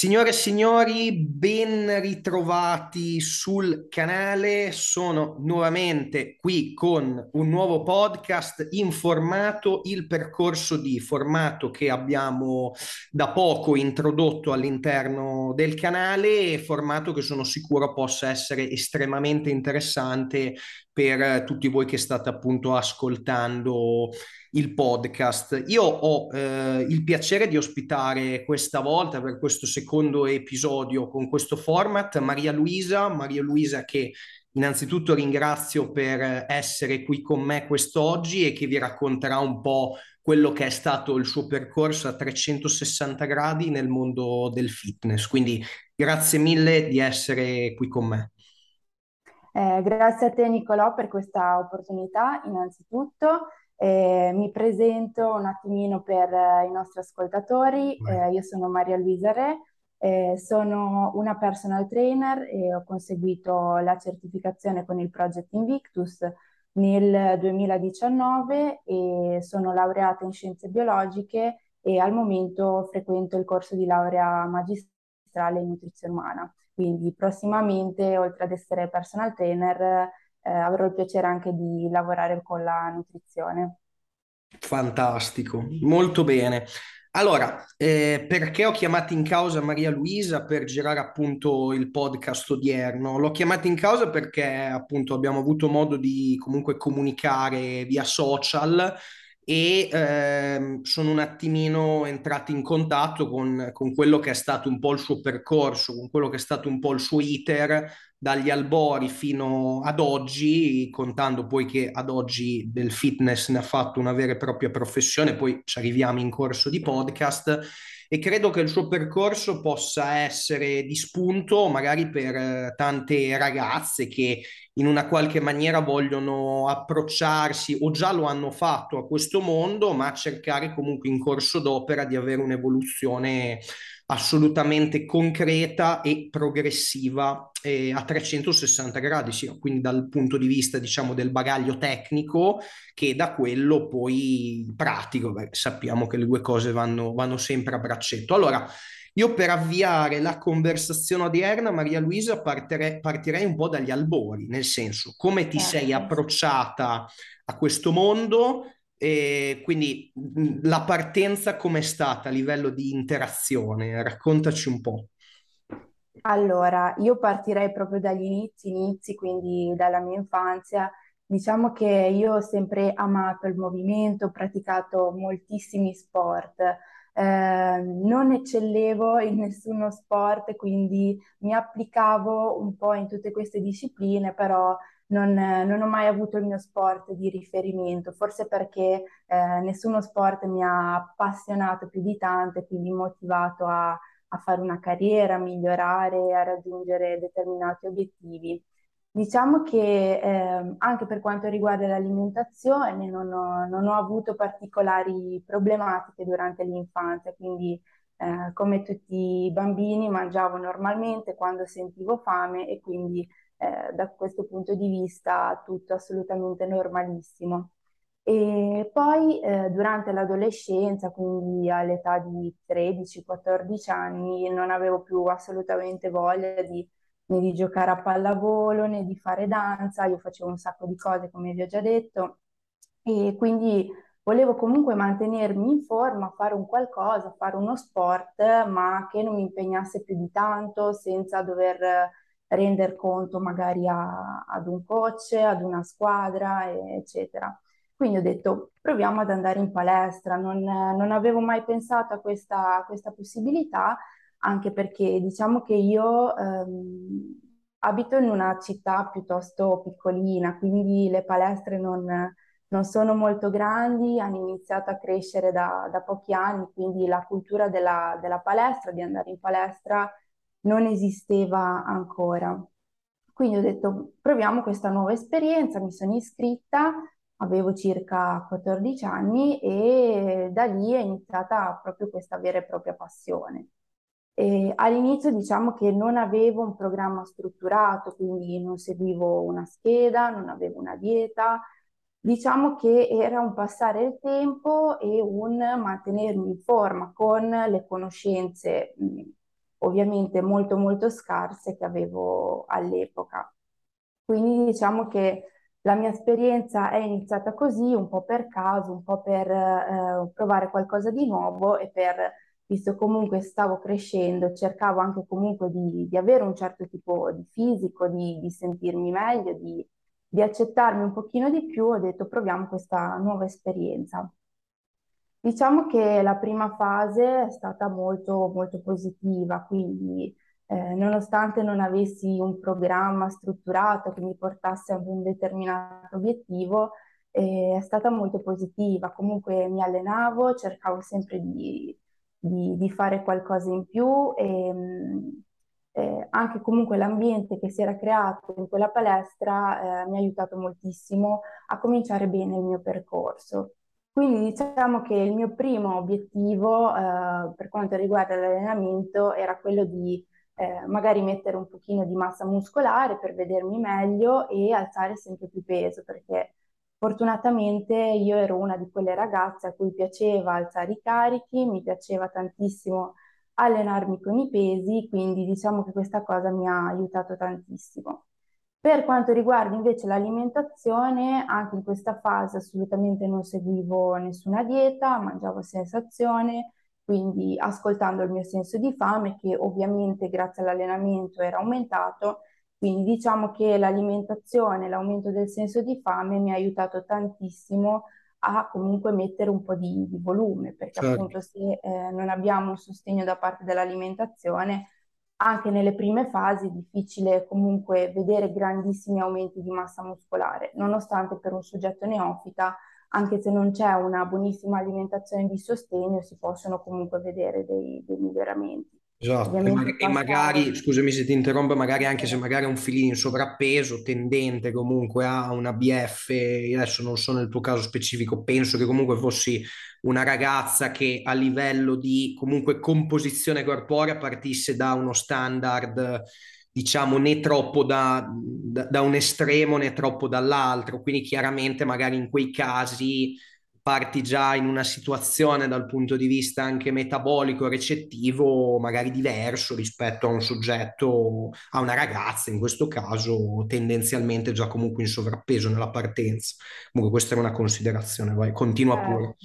Signore e signori, ben ritrovati sul canale. Sono nuovamente qui con un nuovo podcast in formato il percorso di formato che abbiamo da poco introdotto all'interno del canale, formato che sono sicuro possa essere estremamente interessante per tutti voi che state appunto ascoltando il podcast. Io ho eh, il piacere di ospitare questa volta per questo secondo episodio con questo format Maria Luisa, Maria Luisa che innanzitutto ringrazio per essere qui con me quest'oggi e che vi racconterà un po' quello che è stato il suo percorso a 360 gradi nel mondo del fitness. Quindi grazie mille di essere qui con me. Eh, grazie a te Nicolò per questa opportunità innanzitutto. Eh, mi presento un attimino per eh, i nostri ascoltatori. Eh, io sono Maria Luisa Re, eh, sono una personal trainer e ho conseguito la certificazione con il Project Invictus nel 2019 e sono laureata in scienze biologiche e al momento frequento il corso di laurea magistrale in nutrizione umana. Quindi prossimamente, oltre ad essere personal trainer, eh, avrò il piacere anche di lavorare con la nutrizione. Fantastico, molto bene. Allora, eh, perché ho chiamato in causa Maria Luisa per girare appunto il podcast odierno? L'ho chiamata in causa perché appunto abbiamo avuto modo di comunque comunicare via social e ehm, sono un attimino entrato in contatto con, con quello che è stato un po' il suo percorso, con quello che è stato un po' il suo iter dagli albori fino ad oggi, contando poi che ad oggi del fitness ne ha fatto una vera e propria professione, poi ci arriviamo in corso di podcast e credo che il suo percorso possa essere di spunto magari per eh, tante ragazze che in una qualche maniera vogliono approcciarsi o già lo hanno fatto a questo mondo, ma cercare comunque in corso d'opera di avere un'evoluzione assolutamente concreta e progressiva eh, a 360 gradi, sia quindi dal punto di vista diciamo del bagaglio tecnico che da quello poi pratico, perché sappiamo che le due cose vanno, vanno sempre a braccetto. Allora, io per avviare la conversazione odierna, Maria Luisa, partirei, partirei un po' dagli albori, nel senso come ti certo. sei approcciata a questo mondo e quindi la partenza com'è stata a livello di interazione? Raccontaci un po'. Allora, io partirei proprio dagli inizi, inizi, quindi dalla mia infanzia. Diciamo che io ho sempre amato il movimento, ho praticato moltissimi sport eh, non eccellevo in nessuno sport, quindi mi applicavo un po' in tutte queste discipline, però non, non ho mai avuto il mio sport di riferimento, forse perché eh, nessuno sport mi ha appassionato più di tanto e quindi motivato a, a fare una carriera, a migliorare, a raggiungere determinati obiettivi. Diciamo che eh, anche per quanto riguarda l'alimentazione non ho, non ho, avuto particolari problematiche durante l'infanzia, quindi eh, come tutti i bambini mangiavo normalmente quando sentivo fame e quindi eh, da questo punto di vista tutto assolutamente normalissimo. E poi eh, durante l'adolescenza, quindi all'età di 13-14 anni, non avevo più assolutamente voglia di né di giocare a pallavolo né di fare danza, io facevo un sacco di cose come vi ho già detto e quindi volevo comunque mantenermi in forma, fare un qualcosa, fare uno sport, ma che non mi impegnasse più di tanto senza dover rendere conto magari a, ad un coach, ad una squadra, eccetera. Quindi ho detto proviamo ad andare in palestra, non, non avevo mai pensato a questa, a questa possibilità anche perché diciamo che io ehm, abito in una città piuttosto piccolina, quindi le palestre non, non sono molto grandi, hanno iniziato a crescere da, da pochi anni, quindi la cultura della, della, palestra, di andare in palestra, non esisteva ancora. Quindi ho detto proviamo questa nuova esperienza, mi sono iscritta, avevo circa 14 anni e da lì è iniziata proprio questa vera e propria passione. E all'inizio diciamo che non avevo un programma strutturato, quindi non seguivo una scheda, non avevo una dieta. Diciamo che era un passare il tempo e un mantenermi in forma con le conoscenze ovviamente molto molto scarse che avevo all'epoca. Quindi diciamo che la mia esperienza è iniziata così, un po' per caso, un po' per eh, provare qualcosa di nuovo e per, visto comunque stavo crescendo, cercavo anche comunque di, di avere un certo tipo di fisico, di, di sentirmi meglio, di, di accettarmi un pochino di più, ho detto proviamo questa nuova esperienza. Diciamo che la prima fase è stata molto, molto positiva, quindi eh, nonostante non avessi un programma strutturato che mi portasse ad un determinato obiettivo, eh, è stata molto positiva. Comunque mi allenavo, cercavo sempre di, di, di fare qualcosa in più e mm, eh, anche comunque l'ambiente che si era creato in quella palestra eh, mi ha aiutato moltissimo a cominciare bene il mio percorso. Quindi diciamo che il mio primo obiettivo eh, per quanto riguarda l'allenamento era quello di eh, magari mettere un pochino di massa muscolare per vedermi meglio e alzare sempre più peso, perché fortunatamente io ero una di quelle ragazze a cui piaceva alzare i carichi, mi piaceva tantissimo allenarmi con i pesi, quindi diciamo che questa cosa mi ha aiutato tantissimo. Per quanto riguarda invece l'alimentazione, anche in questa fase assolutamente non seguivo nessuna dieta, mangiavo sensazione, quindi ascoltando il mio senso di fame che ovviamente grazie all'allenamento era aumentato, quindi diciamo che l'alimentazione, l'aumento del senso di fame mi ha aiutato tantissimo a comunque mettere un po' di, di volume, perché certo. appunto se eh, non abbiamo un sostegno da parte dell'alimentazione, anche nelle prime fasi è difficile comunque vedere grandissimi aumenti di massa muscolare, nonostante per un soggetto neofita anche se non c'è una buonissima alimentazione di sostegno, si possono comunque vedere dei, dei miglioramenti. Esatto, e, ma- e, magari, scusami se ti interrompo, magari anche se magari è un filino in sovrappeso, tendente comunque a una BF, adesso non so nel tuo caso specifico, penso che comunque fossi una ragazza che a livello di comunque composizione corporea partisse da uno standard diciamo né troppo da, da, da, un estremo né troppo dall'altro, quindi chiaramente magari in quei casi parti già in una situazione dal punto di vista anche metabolico recettivo magari diverso rispetto a un soggetto, a una ragazza in questo caso tendenzialmente già comunque in sovrappeso nella partenza. Comunque questa è una considerazione, vai, continua eh. pure.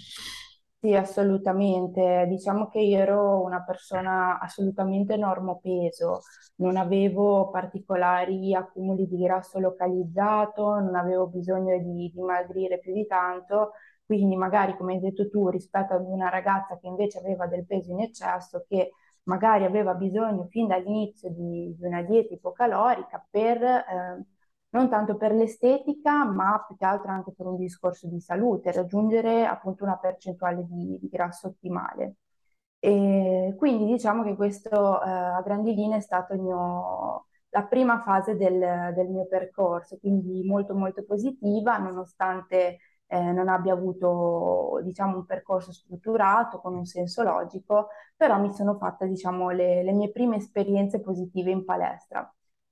Sì, assolutamente. Diciamo che io ero una persona assolutamente normopeso, non avevo particolari accumuli di grasso localizzato, non avevo bisogno di dimagrire più di tanto, quindi magari, come hai detto tu, rispetto ad una ragazza che invece aveva del peso in eccesso, che magari aveva bisogno fin dall'inizio di, di una dieta ipocalorica per... Eh, non tanto per l'estetica, ma più che altro anche per un discorso di salute, raggiungere appunto una percentuale di, di grasso ottimale. E quindi diciamo che questo eh, a grandi linee è stato mio, la prima fase del, del, mio percorso, quindi molto molto positiva, nonostante eh, non abbia avuto diciamo, un percorso strutturato con un senso logico, però mi sono fatta diciamo, le, le mie prime esperienze positive in palestra.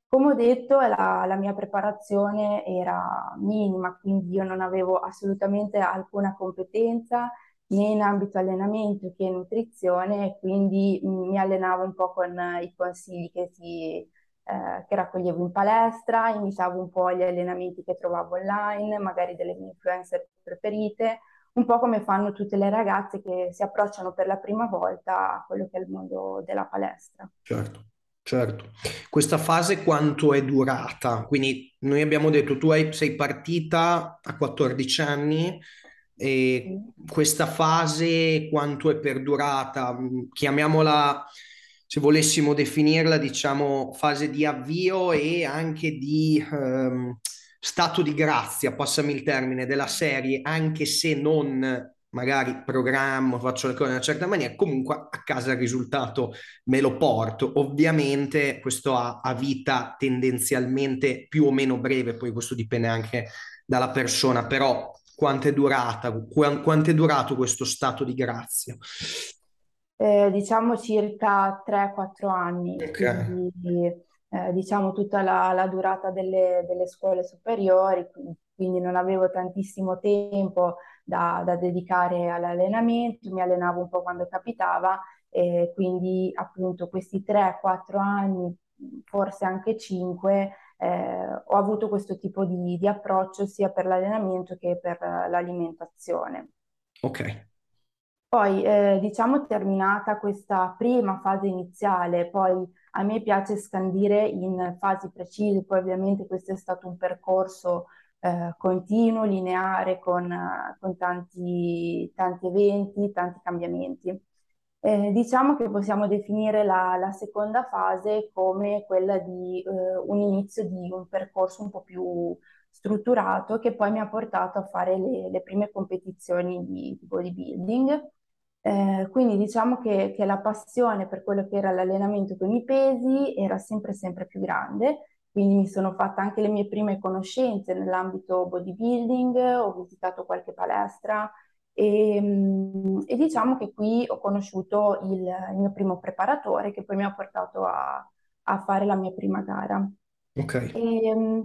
Come ho detto, la, la, mia preparazione era minima, quindi io non avevo assolutamente alcuna competenza né in ambito allenamento che nutrizione, quindi mi allenavo un po' con i consigli che, si, eh, che raccoglievo in palestra, imitavo un po' gli allenamenti che trovavo online, magari delle mie influencer preferite, un po' come fanno tutte le ragazze che si approcciano per la prima volta a quello che è il mondo della palestra. Certo. Certo, questa fase quanto è durata? Quindi noi abbiamo detto tu hai, sei partita a 14 anni e questa fase quanto è perdurata? Chiamiamola, se volessimo definirla, diciamo fase di avvio e anche di ehm, stato di grazia, passami il termine, della serie, anche se non magari programmo, faccio le cose in una certa maniera, comunque a casa il risultato me lo porto. Ovviamente questo ha, ha vita tendenzialmente più o meno breve, poi questo dipende anche dalla persona, però quanto è durata, quanto è durato questo stato di grazia? Eh, diciamo circa 3-4 anni, okay. quindi eh, diciamo tutta la, la durata delle, delle, scuole superiori, quindi non avevo tantissimo tempo da, da dedicare all'allenamento, mi allenavo un po' quando capitava e quindi appunto questi 3-4 anni, forse anche 5, eh, ho avuto questo tipo di, di approccio sia per l'allenamento che per l'alimentazione. Ok. Poi, eh, diciamo, terminata questa prima fase iniziale, poi a me piace scandire in fasi precise, poi ovviamente questo è stato un percorso eh, continuo, lineare, con, con tanti, tanti, eventi, tanti cambiamenti. Eh, diciamo che possiamo definire la, la, seconda fase come quella di eh, un inizio di un percorso un po' più strutturato che poi mi ha portato a fare le, le prime competizioni di, di bodybuilding eh, quindi diciamo che, che, la passione per quello che era l'allenamento con i pesi era sempre, sempre più grande, quindi mi sono fatta anche le mie prime conoscenze nell'ambito bodybuilding, ho visitato qualche palestra e, mm, e diciamo che qui ho conosciuto il, il, mio primo preparatore che poi mi ha portato a, a fare la mia prima gara. Ok. E, mm,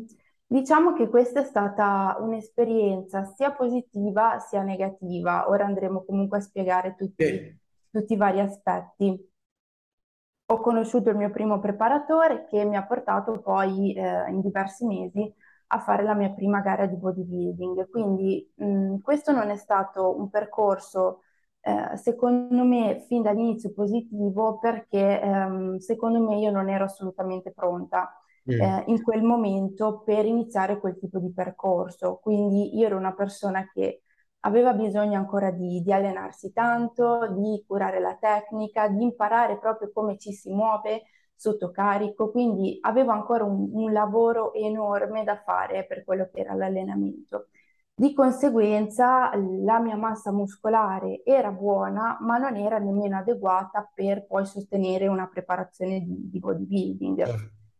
Diciamo che questa è stata un'esperienza sia positiva sia negativa. Ora andremo comunque a spiegare tutti, Sì. tutti i vari aspetti. Ho conosciuto il mio primo preparatore che mi ha portato poi eh, in diversi mesi a fare la mia prima gara di bodybuilding. Quindi mh, questo non è stato un percorso, eh, secondo me, fin dall'inizio positivo perché ehm, secondo me io non ero assolutamente pronta Mm. Eh, in quel momento per iniziare quel tipo di percorso. Quindi io ero una persona che aveva bisogno ancora di, di allenarsi tanto, di curare la tecnica, di imparare proprio come ci si muove sotto carico, quindi avevo ancora un, un lavoro enorme da fare per quello che era l'allenamento. Di conseguenza la mia massa muscolare era buona, ma non era nemmeno adeguata per poi sostenere una preparazione di, di bodybuilding.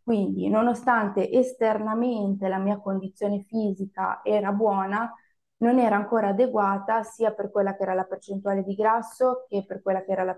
Quindi, nonostante esternamente la mia condizione fisica era buona, non era ancora adeguata sia per quella che era la percentuale di grasso che per quella che era la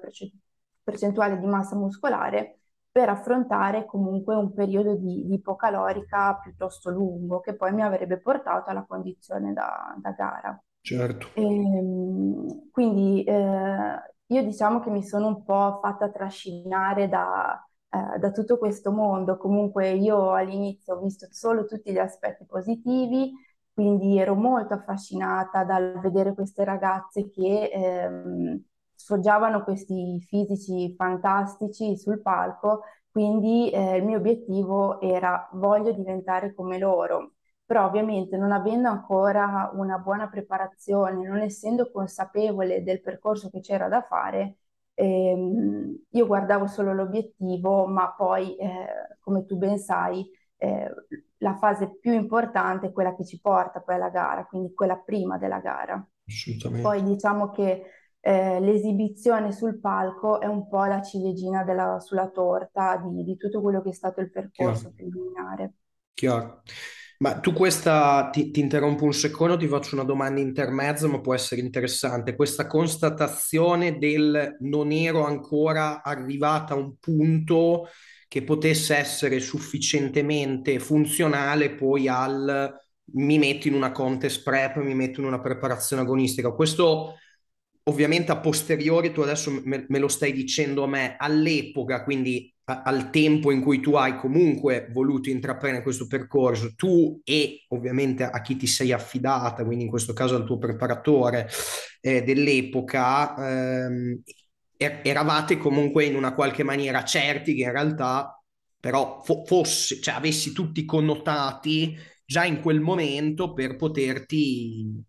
percentuale di massa muscolare per affrontare comunque un periodo di, di ipocalorica piuttosto lungo che poi mi avrebbe portato alla condizione da, da gara. Certo. E, ehm, quindi eh, io diciamo che mi sono un po' fatta trascinare da, eh, da tutto questo mondo. Comunque io all'inizio ho visto solo tutti gli aspetti positivi, quindi ero molto affascinata dal vedere queste ragazze che ehm, sfoggiavano questi fisici fantastici sul palco, quindi eh, il mio obiettivo era voglio diventare come loro. Però ovviamente non avendo ancora una buona preparazione, non essendo consapevole del percorso che c'era da fare, ehm, io guardavo solo l'obiettivo, ma poi, eh, come tu ben sai, eh, la fase più importante è quella che ci porta poi alla gara, quindi quella prima della gara. Assolutamente. Poi diciamo che eh, l'esibizione sul palco è un po' la ciliegina della, sulla torta di, di, tutto quello che è stato il percorso Chiaro. preliminare. Chiaro. Ma tu questa, ti, ti, interrompo un secondo, ti faccio una domanda intermezzo, ma può essere interessante. Questa constatazione del non ero ancora arrivata a un punto che potesse essere sufficientemente funzionale poi al mi metto in una contest prep, mi metto in una preparazione agonistica. Questo ovviamente a posteriori, tu adesso me, me lo stai dicendo a me, all'epoca, quindi al tempo in cui tu hai comunque voluto intraprendere questo percorso, tu e ovviamente a chi ti sei affidata, quindi in questo caso al tuo preparatore eh, dell'epoca, ehm, er-, eravate comunque in una qualche maniera certi che in realtà però fo- fosse, cioè avessi tutti connotati già in quel momento per poterti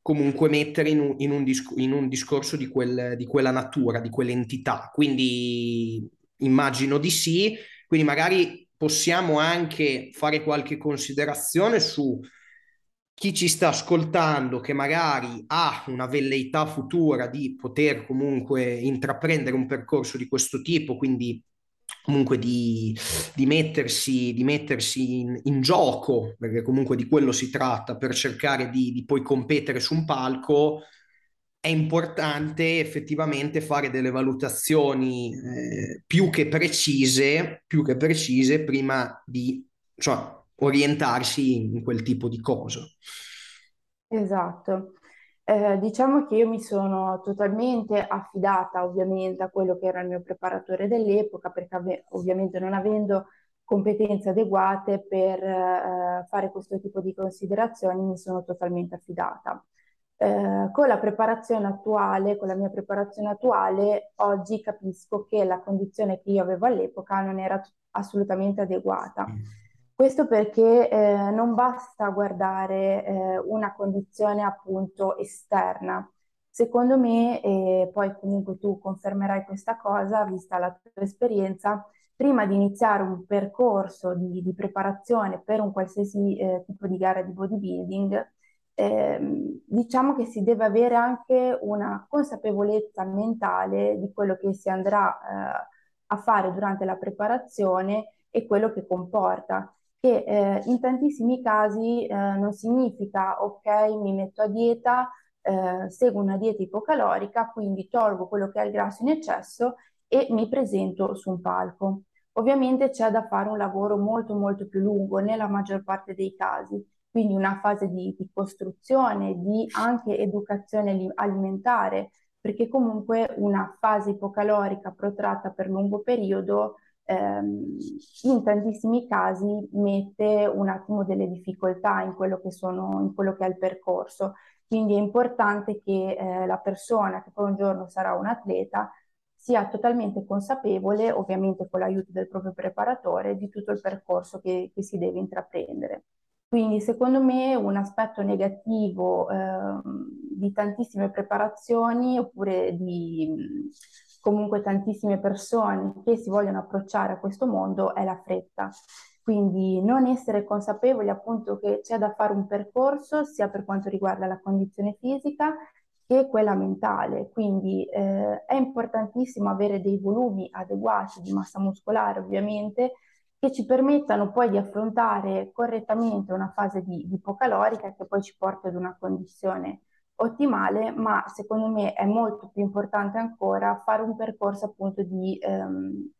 comunque mettere in un, in un, disc- in un discorso di, quel, di quella natura, di quell'entità. Quindi Immagino di sì, quindi magari possiamo anche fare qualche considerazione su chi ci sta ascoltando che magari ha una velleità futura di poter comunque intraprendere un percorso di questo tipo, quindi comunque di, di mettersi, di mettersi in, in, gioco, perché comunque di quello si tratta, per cercare di, di poi competere su un palco, è importante effettivamente fare delle valutazioni eh, più che precise, più che precise prima di cioè, orientarsi in quel tipo di cosa. Esatto. Eh, diciamo che io mi sono totalmente affidata ovviamente a quello che era il mio preparatore dell'epoca, perché ave- ovviamente non avendo competenze adeguate per eh, fare questo tipo di considerazioni mi sono totalmente affidata. Eh, con la preparazione attuale, con la mia preparazione attuale, oggi capisco che la condizione che io avevo all'epoca non era assolutamente adeguata. Questo perché eh, non basta guardare eh, una condizione appunto esterna. Secondo me, e poi comunque tu confermerai questa cosa, vista la tua esperienza, prima di iniziare un percorso di, di preparazione per un qualsiasi eh, tipo di gara di bodybuilding, ehm, diciamo che si deve avere anche una consapevolezza mentale di quello che si andrà eh, a fare durante la preparazione e quello che comporta che eh, in tantissimi casi eh, non significa ok, mi metto a dieta, eh, seguo una dieta ipocalorica, quindi tolgo quello che è il grasso in eccesso e mi presento su un palco. Ovviamente c'è da fare un lavoro molto molto più lungo nella maggior parte dei casi, quindi una fase di, di costruzione, di anche educazione alimentare, perché comunque una fase ipocalorica protratta per lungo periodo ehm, in tantissimi casi mette un attimo delle difficoltà in quello che, sono, in quello che è il percorso. Quindi è importante che eh, la persona che poi un giorno sarà un atleta sia totalmente consapevole, ovviamente con l'aiuto del proprio preparatore, di tutto il percorso che, che si deve intraprendere. Quindi secondo me un aspetto negativo eh, di tantissime preparazioni oppure di comunque tantissime persone che si vogliono approcciare a questo mondo è la fretta. Quindi non essere consapevoli appunto che c'è da fare un percorso sia per quanto riguarda la condizione fisica che quella mentale. Quindi eh, è importantissimo avere dei volumi adeguati di massa muscolare ovviamente che ci permettano poi di affrontare correttamente una fase di, ipocalorica che poi ci porta ad una condizione ottimale, ma secondo me è molto più importante ancora fare un percorso appunto di, ehm,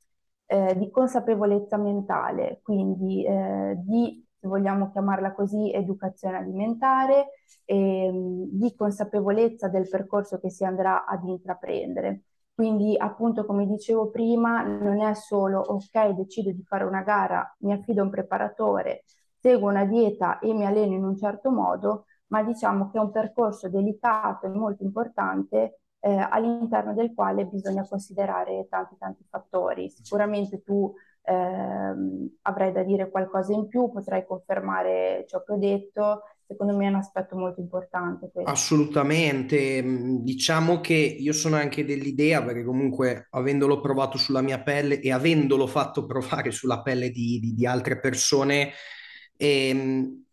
eh, di consapevolezza mentale, quindi eh, di, se vogliamo chiamarla così, educazione alimentare, ehm, di consapevolezza del percorso che si andrà ad intraprendere. Quindi appunto come dicevo prima, non è solo ok, decido di fare una gara, mi affido a un preparatore, seguo una dieta e mi alleno in un certo modo, ma diciamo che è un percorso delicato e molto importante eh, all'interno del quale bisogna considerare tanti tanti fattori. Sicuramente tu ehm, avrai da dire qualcosa in più, potrai confermare ciò che ho detto. Secondo me è un aspetto molto importante. Questo. Assolutamente, diciamo che io sono anche dell'idea, perché comunque avendolo provato sulla mia pelle e avendolo fatto provare sulla pelle di, di, di altre persone, ehm,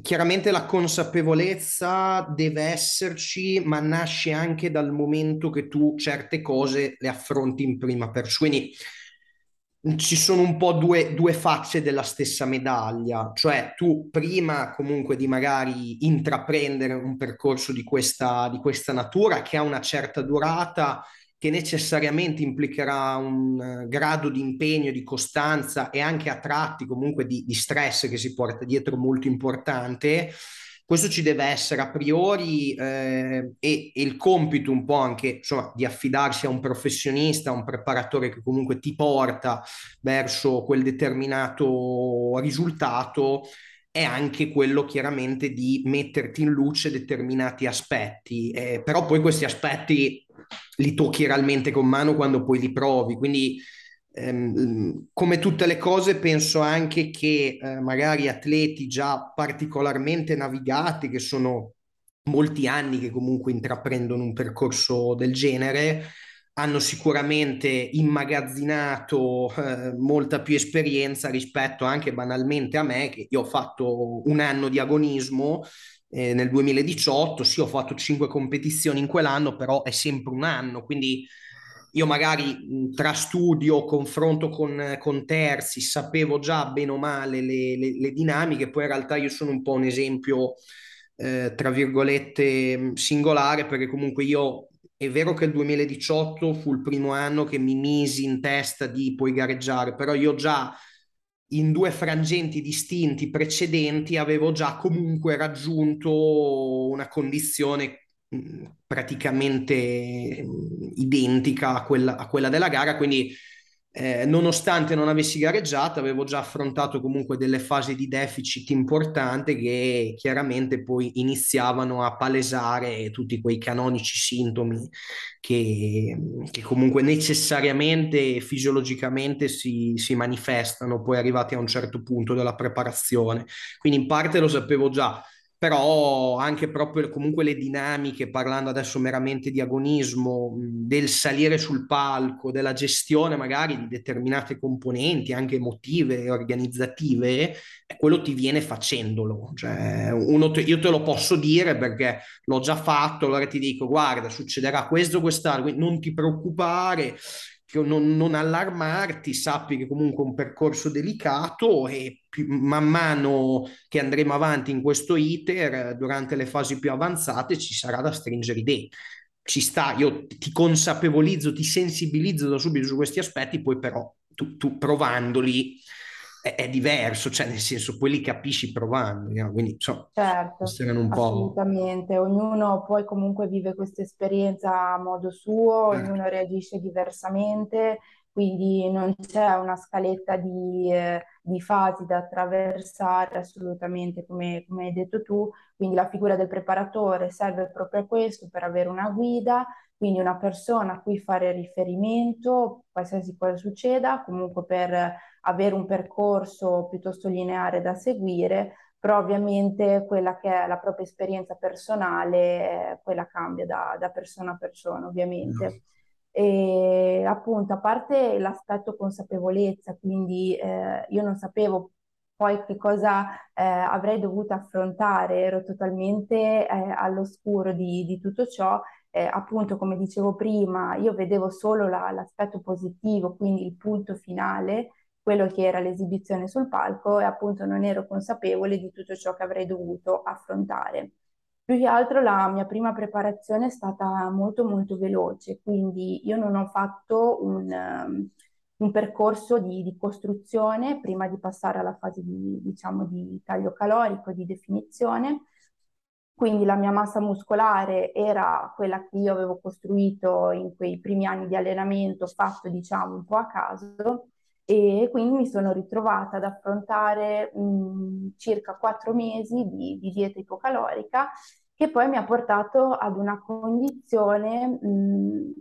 chiaramente la consapevolezza deve esserci, ma nasce anche dal momento che tu certe cose le affronti in prima persona. Quindi ci sono un po' due, due, facce della stessa medaglia, cioè tu prima comunque di magari intraprendere un percorso di questa, di questa natura che ha una certa durata, che necessariamente implicherà un uh, grado di impegno, di costanza e anche a tratti comunque di, di stress che si porta dietro molto importante. Questo ci deve essere a priori eh, e, e, il compito un po' anche insomma, di affidarsi a un professionista, a un preparatore che comunque ti porta verso quel determinato risultato è anche quello chiaramente di metterti in luce determinati aspetti, eh, però poi questi aspetti li tocchi realmente con mano quando poi li provi, quindi ehm, come tutte le cose penso anche che eh, magari atleti già particolarmente navigati, che sono molti anni che comunque intraprendono un percorso del genere, hanno sicuramente immagazzinato eh, molta più esperienza rispetto anche banalmente a me, che io ho fatto un anno di agonismo eh, nel 2018, sì ho fatto cinque competizioni in quell'anno, però è sempre un anno, quindi io magari tra studio, confronto con, con, terzi, sapevo già bene o male le, le, le, dinamiche, poi in realtà io sono un po' un esempio, eh, tra virgolette, singolare, perché comunque io è vero che il 2018 fu il primo anno che mi misi in testa di poi gareggiare, però io già in due frangenti distinti precedenti avevo già comunque raggiunto una condizione praticamente identica a quella, a quella della gara, quindi eh, nonostante non avessi gareggiato, avevo già affrontato comunque delle fasi di deficit importante che chiaramente poi iniziavano a palesare tutti quei canonici sintomi che, che comunque necessariamente fisiologicamente si, si manifestano poi arrivati a un certo punto della preparazione. Quindi in parte lo sapevo già però anche proprio comunque le dinamiche, parlando adesso meramente di agonismo, del salire sul palco, della gestione magari di determinate componenti, anche emotive e organizzative, quello ti viene facendolo. Cioè, te, io te lo posso dire perché l'ho già fatto, allora ti dico, guarda, succederà questo, quest'altro, non ti preoccupare, non, non, allarmarti, sappi che comunque è un percorso delicato e più, man mano che andremo avanti in questo iter, durante le fasi più avanzate, ci sarà da stringere i denti. Ci sta, io ti consapevolizzo, ti sensibilizzo da subito su questi aspetti, poi però tu, tu provandoli è, è, diverso, cioè nel senso poi li capisci provando, no? quindi insomma, certo, un po'... assolutamente, ognuno poi comunque vive questa esperienza a modo suo, certo. ognuno reagisce diversamente, quindi non c'è una scaletta di, eh, di fasi da attraversare assolutamente come, come hai detto tu, quindi la figura del preparatore serve proprio a questo, per avere una guida, quindi una persona a cui fare riferimento, qualsiasi cosa succeda, comunque per avere un percorso piuttosto lineare da seguire, però ovviamente quella che è la propria esperienza personale, quella cambia da, da persona a persona, ovviamente. E appunto, a parte l'aspetto consapevolezza, quindi eh, io non sapevo poi che cosa eh, avrei dovuto affrontare, ero totalmente eh, all'oscuro di, di tutto ciò eh, appunto come dicevo prima, io vedevo solo la, l'aspetto positivo, quindi il punto finale, quello che era l'esibizione sul palco e appunto non ero consapevole di tutto ciò che avrei dovuto affrontare. Più che altro la mia prima preparazione è stata molto molto veloce, quindi io non ho fatto un, um, un percorso di, di, costruzione prima di passare alla fase di, diciamo, di taglio calorico, di definizione, quindi la mia massa muscolare era quella che io avevo costruito in quei primi anni di allenamento, fatto diciamo un po' a caso, e quindi mi sono ritrovata ad affrontare mh, circa quattro mesi di, di, dieta ipocalorica che poi mi ha portato ad una condizione mh,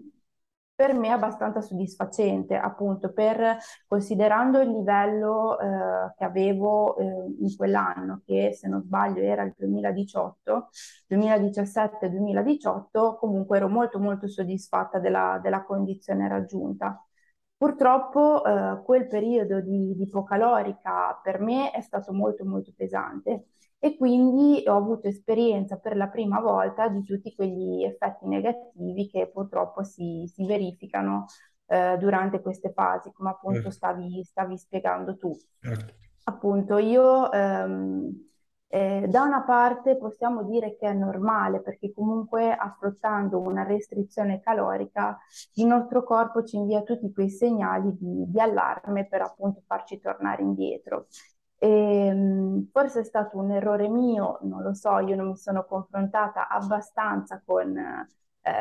per me abbastanza soddisfacente, appunto, per considerando il livello eh, che avevo eh, in quell'anno, che se non sbaglio era il 2018, 2017-2018, comunque ero molto molto soddisfatta della, della condizione raggiunta. Purtroppo eh, quel periodo di, di ipocalorica per me è stato molto molto pesante e quindi ho avuto esperienza per la prima volta di tutti quegli effetti negativi che purtroppo si, si verificano eh, durante queste fasi, come appunto certo. stavi, stavi spiegando tu. Certo. Appunto, io ehm, eh, da una parte possiamo dire che è normale perché comunque affrontando una restrizione calorica il nostro corpo ci invia tutti quei segnali di, di allarme per appunto farci tornare indietro. E, ehm, forse è stato un errore mio, non lo so, io non mi sono confrontata abbastanza con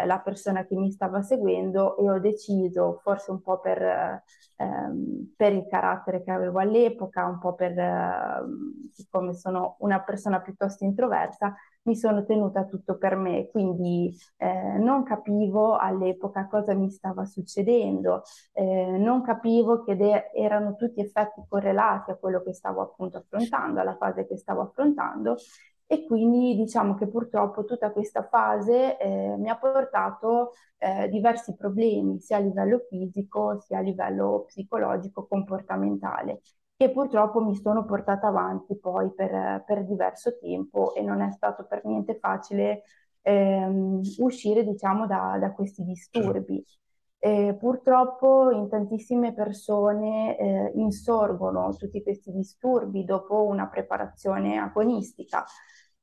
eh, la persona che mi stava seguendo e ho deciso, forse un po' per, ehm, per il carattere che avevo all'epoca, un po' per, eh, siccome sono una persona piuttosto introversa, mi sono tenuta tutto per me, quindi eh, non capivo all'epoca cosa mi stava succedendo, eh, non capivo che de- erano tutti effetti correlati a quello che stavo appunto affrontando, alla fase che stavo affrontando e quindi diciamo che purtroppo tutta questa fase eh, mi ha portato eh, diversi problemi sia a livello fisico sia a livello psicologico, comportamentale che purtroppo mi sono portata avanti poi per, per diverso tempo e non è stato per niente facile ehm, uscire diciamo da, da questi disturbi. Eh, purtroppo in tantissime persone eh, insorgono tutti questi disturbi dopo una preparazione agonistica.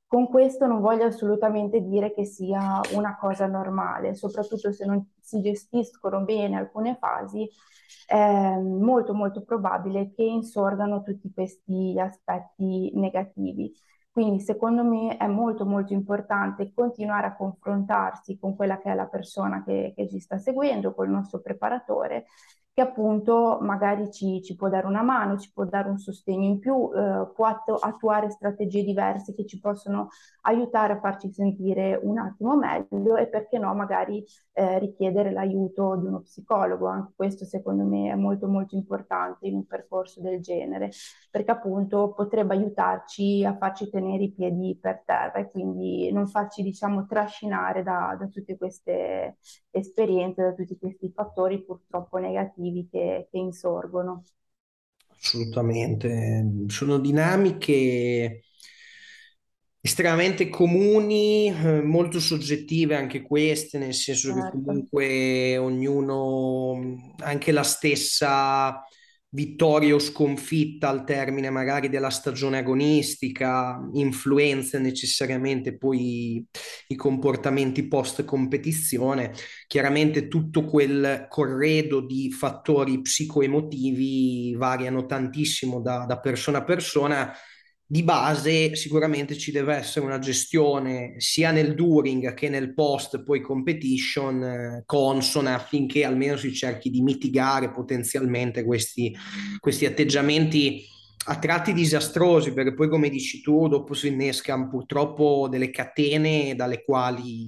Con questo non voglio assolutamente dire che sia una cosa normale, soprattutto se non si gestiscono bene alcune fasi, è molto molto probabile che insorgano tutti questi aspetti negativi. Quindi secondo me è molto molto importante continuare a confrontarsi con quella che è la persona che, che ci sta seguendo, col nostro preparatore che appunto magari ci, ci, può dare una mano, ci può dare un sostegno in più, eh, può attu- attuare strategie diverse che ci possono aiutare a farci sentire un attimo meglio e perché no magari eh, richiedere l'aiuto di uno psicologo. Anche questo secondo me è molto molto importante in un percorso del genere, perché appunto potrebbe aiutarci a farci tenere i piedi per terra e quindi non farci diciamo trascinare da, da tutte queste esperienze, da tutti questi fattori purtroppo negativi negativi che, che insorgono. Assolutamente, sono dinamiche estremamente comuni, eh, molto soggettive anche queste, nel senso certo. che comunque ognuno, anche la stessa vittoria o sconfitta al termine magari della stagione agonistica influenza necessariamente poi i comportamenti post competizione. Chiaramente tutto quel corredo di fattori psicoemotivi variano tantissimo da, da persona a persona di base sicuramente ci deve essere una gestione sia nel during che nel post poi competition eh, consona affinché almeno si cerchi di mitigare potenzialmente questi, questi atteggiamenti a tratti disastrosi perché poi come dici tu dopo si innescano purtroppo delle catene dalle quali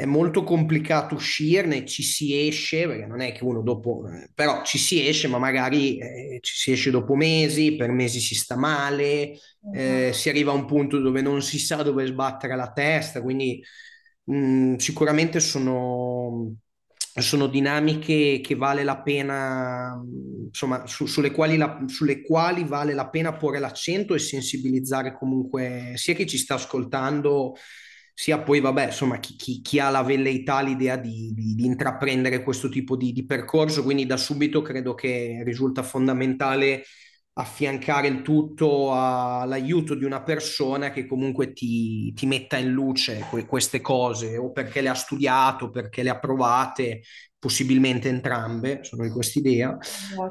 è molto complicato uscirne, ci si esce, perché non è che uno dopo, eh, però ci si esce, ma magari eh, ci si esce dopo mesi, per mesi si sta male, eh, uh-huh. si arriva a un punto dove non si sa dove sbattere la testa, quindi mh, mm, sicuramente sono, sono dinamiche che vale la pena, insomma, su, sulle, quali la, sulle quali vale la pena porre l'accento e sensibilizzare comunque sia chi ci sta ascoltando sia poi, vabbè, insomma, chi, chi, chi ha la velleità, l'idea di, di, di, intraprendere questo tipo di, di percorso, quindi da subito credo che risulta fondamentale affiancare il tutto all'aiuto di una persona che comunque ti, ti metta in luce que- queste cose, o perché le ha studiato, perché le ha provate, possibilmente entrambe, sono di questa idea.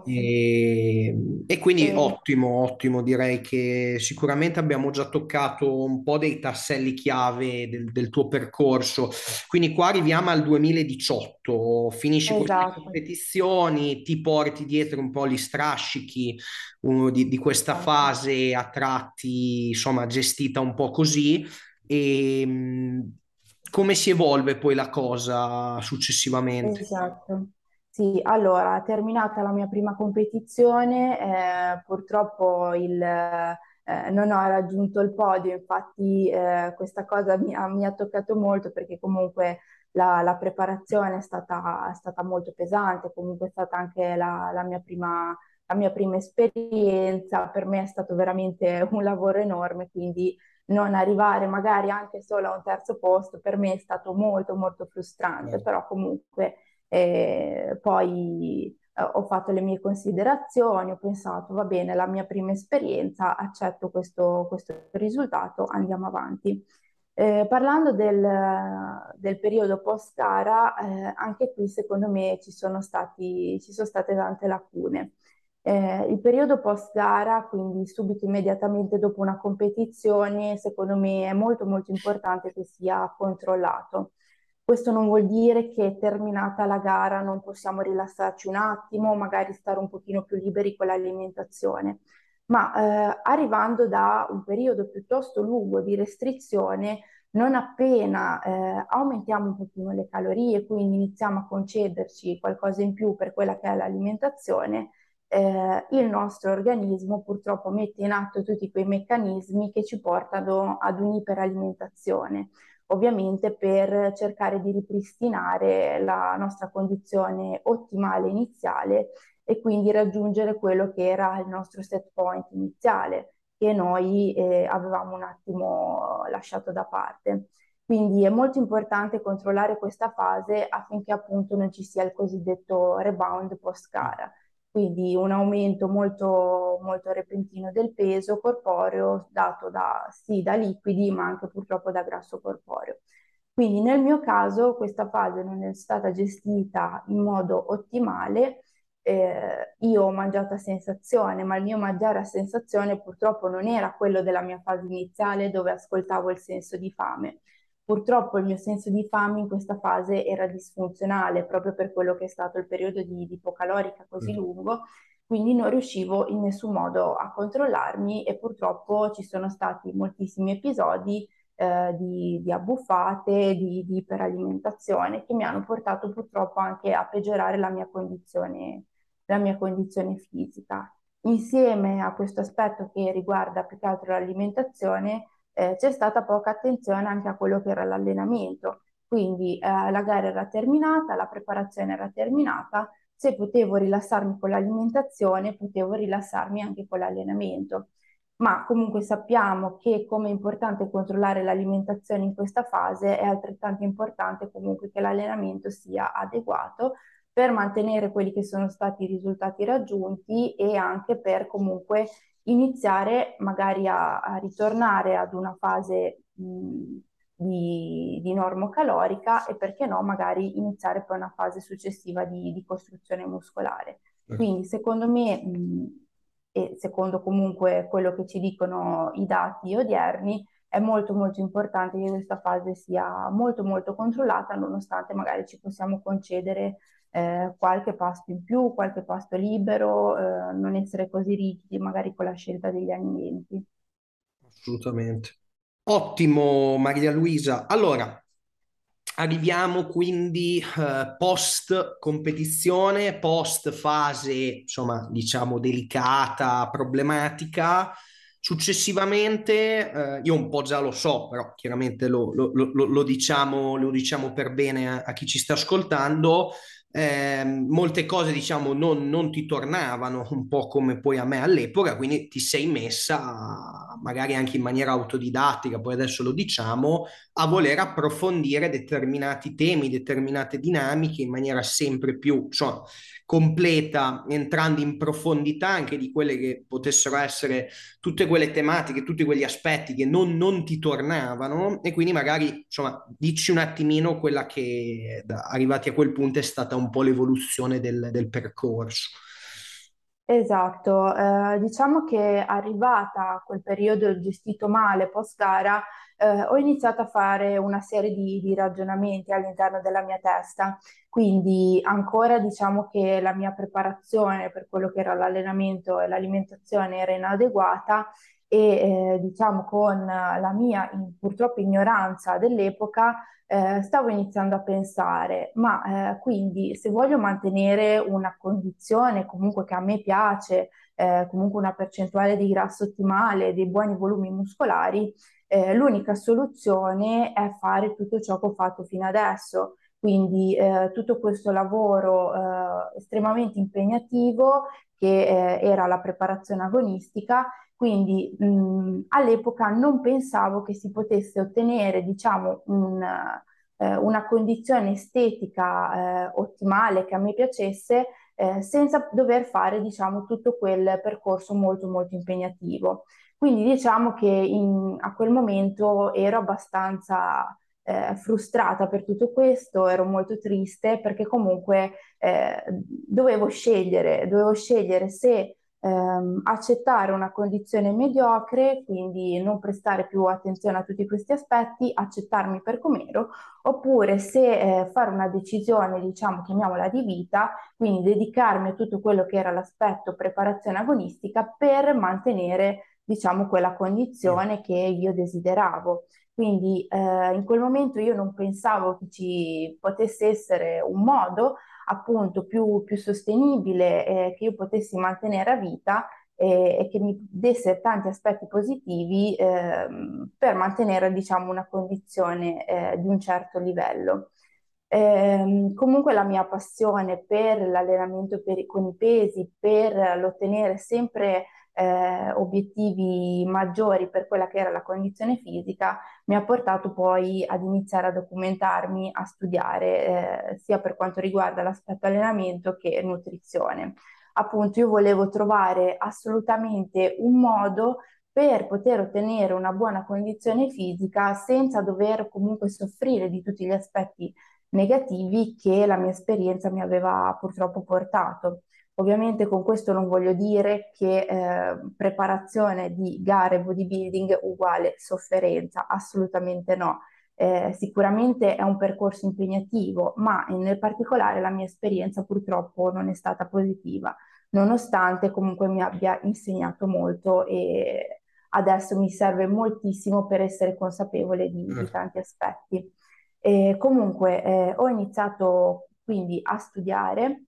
E, e, quindi e... ottimo, ottimo, direi che sicuramente abbiamo già toccato un po' dei tasselli chiave del, del tuo percorso. Quindi qua arriviamo al 2018, finisci esatto. queste competizioni, ti porti dietro un po' gli strascichi uh, di, di questa esatto. fase a tratti, insomma, gestita un po' così. E come si evolve poi la cosa successivamente? Esatto. Sì, allora, terminata la mia prima competizione, eh, purtroppo il, eh, non ho raggiunto il podio, infatti eh, questa cosa mi ha, mi ha, toccato molto perché comunque la, la preparazione è stata, è stata, molto pesante, comunque è stata anche la, la, mia prima, la mia prima esperienza, per me è stato veramente un lavoro enorme, quindi non arrivare magari anche solo a un terzo posto per me è stato molto molto frustrante, mm. però comunque eh, poi eh, ho fatto le mie considerazioni, ho pensato va bene, la mia prima esperienza, accetto questo, questo risultato, andiamo avanti. Eh, parlando del, del, periodo post gara, eh, anche qui secondo me ci sono, stati, ci sono state tante lacune. Eh, il periodo post gara, quindi subito immediatamente dopo una competizione, secondo me è molto molto importante che sia controllato. Questo non vuol dire che terminata la gara non possiamo rilassarci un attimo, magari stare un pochino più liberi con l'alimentazione, ma eh, arrivando da un periodo piuttosto lungo di restrizione, non appena eh, aumentiamo un pochino le calorie, quindi iniziamo a concederci qualcosa in più per quella che è l'alimentazione, eh, il nostro organismo purtroppo mette in atto tutti quei meccanismi che ci portano ad un'iperalimentazione, ovviamente per cercare di ripristinare la nostra condizione ottimale iniziale e quindi raggiungere quello che era il nostro set point iniziale che noi eh, avevamo un attimo lasciato da parte. Quindi è molto importante controllare questa fase affinché appunto non ci sia il cosiddetto rebound post gara quindi un aumento molto, molto repentino del peso corporeo dato da, sì, da liquidi ma anche purtroppo da grasso corporeo. Quindi nel mio caso questa fase non è stata gestita in modo ottimale eh, io ho mangiato a sensazione, ma il mio mangiare a sensazione purtroppo non era quello della mia fase iniziale dove ascoltavo il senso di fame. Purtroppo il mio senso di fame in questa fase era disfunzionale proprio per quello che è stato il periodo di, di ipocalorica così mm. lungo, quindi non riuscivo in nessun modo a controllarmi e purtroppo ci sono stati moltissimi episodi eh, di, di, abbuffate, di, di iperalimentazione che mi hanno portato purtroppo anche a peggiorare la mia condizione, la mia condizione fisica. Insieme a questo aspetto che riguarda più che altro l'alimentazione, eh, c'è stata poca attenzione anche a quello che era l'allenamento. Quindi eh, la gara era terminata, la preparazione era terminata, se potevo rilassarmi con l'alimentazione, potevo rilassarmi anche con l'allenamento. Ma comunque sappiamo che come è importante controllare l'alimentazione in questa fase, è altrettanto importante comunque che l'allenamento sia adeguato per mantenere quelli che sono stati i risultati raggiunti e anche per comunque iniziare magari a, a ritornare ad una fase mh, di, di normocalorica e perché no magari iniziare poi una fase successiva di, di costruzione muscolare. Ecco. Quindi secondo me, mh, e secondo comunque quello che ci dicono i dati odierni, è molto molto importante che questa fase sia molto molto controllata nonostante magari ci possiamo concedere eh, qualche pasto in più, qualche pasto libero, eh, non essere così rigidi magari con la scelta degli alimenti. Assolutamente. Ottimo Maria Luisa. Allora, arriviamo quindi eh, post competizione, post fase, insomma, diciamo delicata, problematica. Successivamente, eh, io un po' già lo so, però chiaramente lo, lo, lo, lo diciamo, diciamo, per bene a, a chi ci sta ascoltando, eh, molte cose diciamo non, non, ti tornavano un po' come poi a me all'epoca, quindi ti sei messa magari anche in maniera autodidattica, poi adesso lo diciamo, a voler approfondire determinati temi, determinate dinamiche in maniera sempre più insomma, completa, entrando in profondità anche di quelle che potessero essere tutte quelle tematiche, tutti quegli aspetti che non, non ti tornavano e quindi magari insomma dici un attimino quella che arrivati a quel punto è stata un po' l'evoluzione del, del percorso. Esatto, eh, diciamo che arrivata a quel periodo gestito male post gara, eh, ho iniziato a fare una serie di, di, ragionamenti all'interno della mia testa, quindi ancora diciamo che la mia preparazione per quello che era l'allenamento e l'alimentazione era inadeguata e eh, diciamo con la mia in, purtroppo ignoranza dell'epoca eh, stavo iniziando a pensare, ma eh, quindi se voglio mantenere una condizione comunque che a me piace, eh, comunque una percentuale di grasso ottimale, dei buoni volumi muscolari, eh, l'unica soluzione è fare tutto ciò che ho fatto fino adesso. Quindi eh, tutto questo lavoro eh, estremamente impegnativo che eh, era la preparazione agonistica, quindi mh, all'epoca non pensavo che si potesse ottenere, diciamo, un, eh, una condizione estetica eh, ottimale che a me piacesse eh, senza dover fare, diciamo, tutto quel percorso molto molto impegnativo. Quindi diciamo che in, a quel momento ero abbastanza eh, frustrata per tutto questo, ero molto triste perché comunque eh, dovevo scegliere, dovevo scegliere se ehm, accettare una condizione mediocre, quindi non prestare più attenzione a tutti questi aspetti, accettarmi per com'ero, oppure se eh, fare una decisione, diciamo, chiamiamola di vita, quindi dedicarmi a tutto quello che era l'aspetto preparazione agonistica per mantenere diciamo, quella condizione che io desideravo. Quindi eh, in quel momento io non pensavo che ci potesse essere un modo appunto più, più sostenibile eh, che io potessi mantenere a vita eh, e che mi desse tanti aspetti positivi eh, per mantenere diciamo una condizione eh, di un certo livello. Eh, comunque la mia passione per l'allenamento per, con i pesi, per l'ottenere sempre eh, obiettivi maggiori per quella che era la condizione fisica, mi ha portato poi ad iniziare a documentarmi, a studiare, eh, sia per quanto riguarda l'aspetto allenamento che nutrizione. Appunto, io volevo trovare assolutamente un modo per poter ottenere una buona condizione fisica senza dover comunque soffrire di tutti gli aspetti negativi che la mia esperienza mi aveva purtroppo portato Ovviamente con questo non voglio dire che eh, preparazione di gare bodybuilding uguale sofferenza, assolutamente no. Eh, sicuramente è un percorso impegnativo, ma nel particolare la mia esperienza purtroppo non è stata positiva, nonostante comunque mi abbia insegnato molto e adesso mi serve moltissimo per essere consapevole di, di tanti aspetti. E comunque eh, ho iniziato quindi a studiare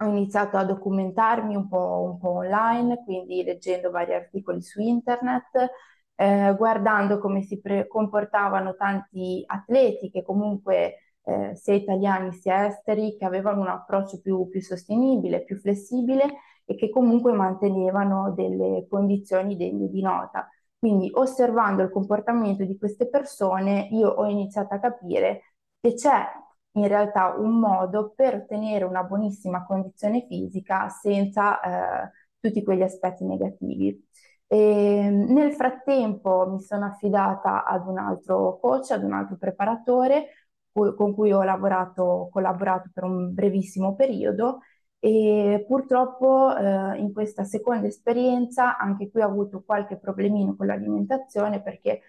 ho iniziato a documentarmi un po', un po online, quindi leggendo vari articoli su internet, eh, guardando come si pre- comportavano tanti atleti che comunque eh, sia italiani sia esteri, che avevano un approccio più, più sostenibile, più flessibile e che comunque mantenevano delle condizioni degne di nota. Quindi osservando il comportamento di queste persone, io ho iniziato a capire che c'è in realtà un modo per ottenere una buonissima condizione fisica senza eh, tutti quegli aspetti negativi. E nel frattempo mi sono affidata ad un altro coach, ad un altro preparatore con cui ho lavorato, collaborato per un brevissimo periodo e purtroppo eh, in questa seconda esperienza anche qui ho avuto qualche problemino con l'alimentazione perché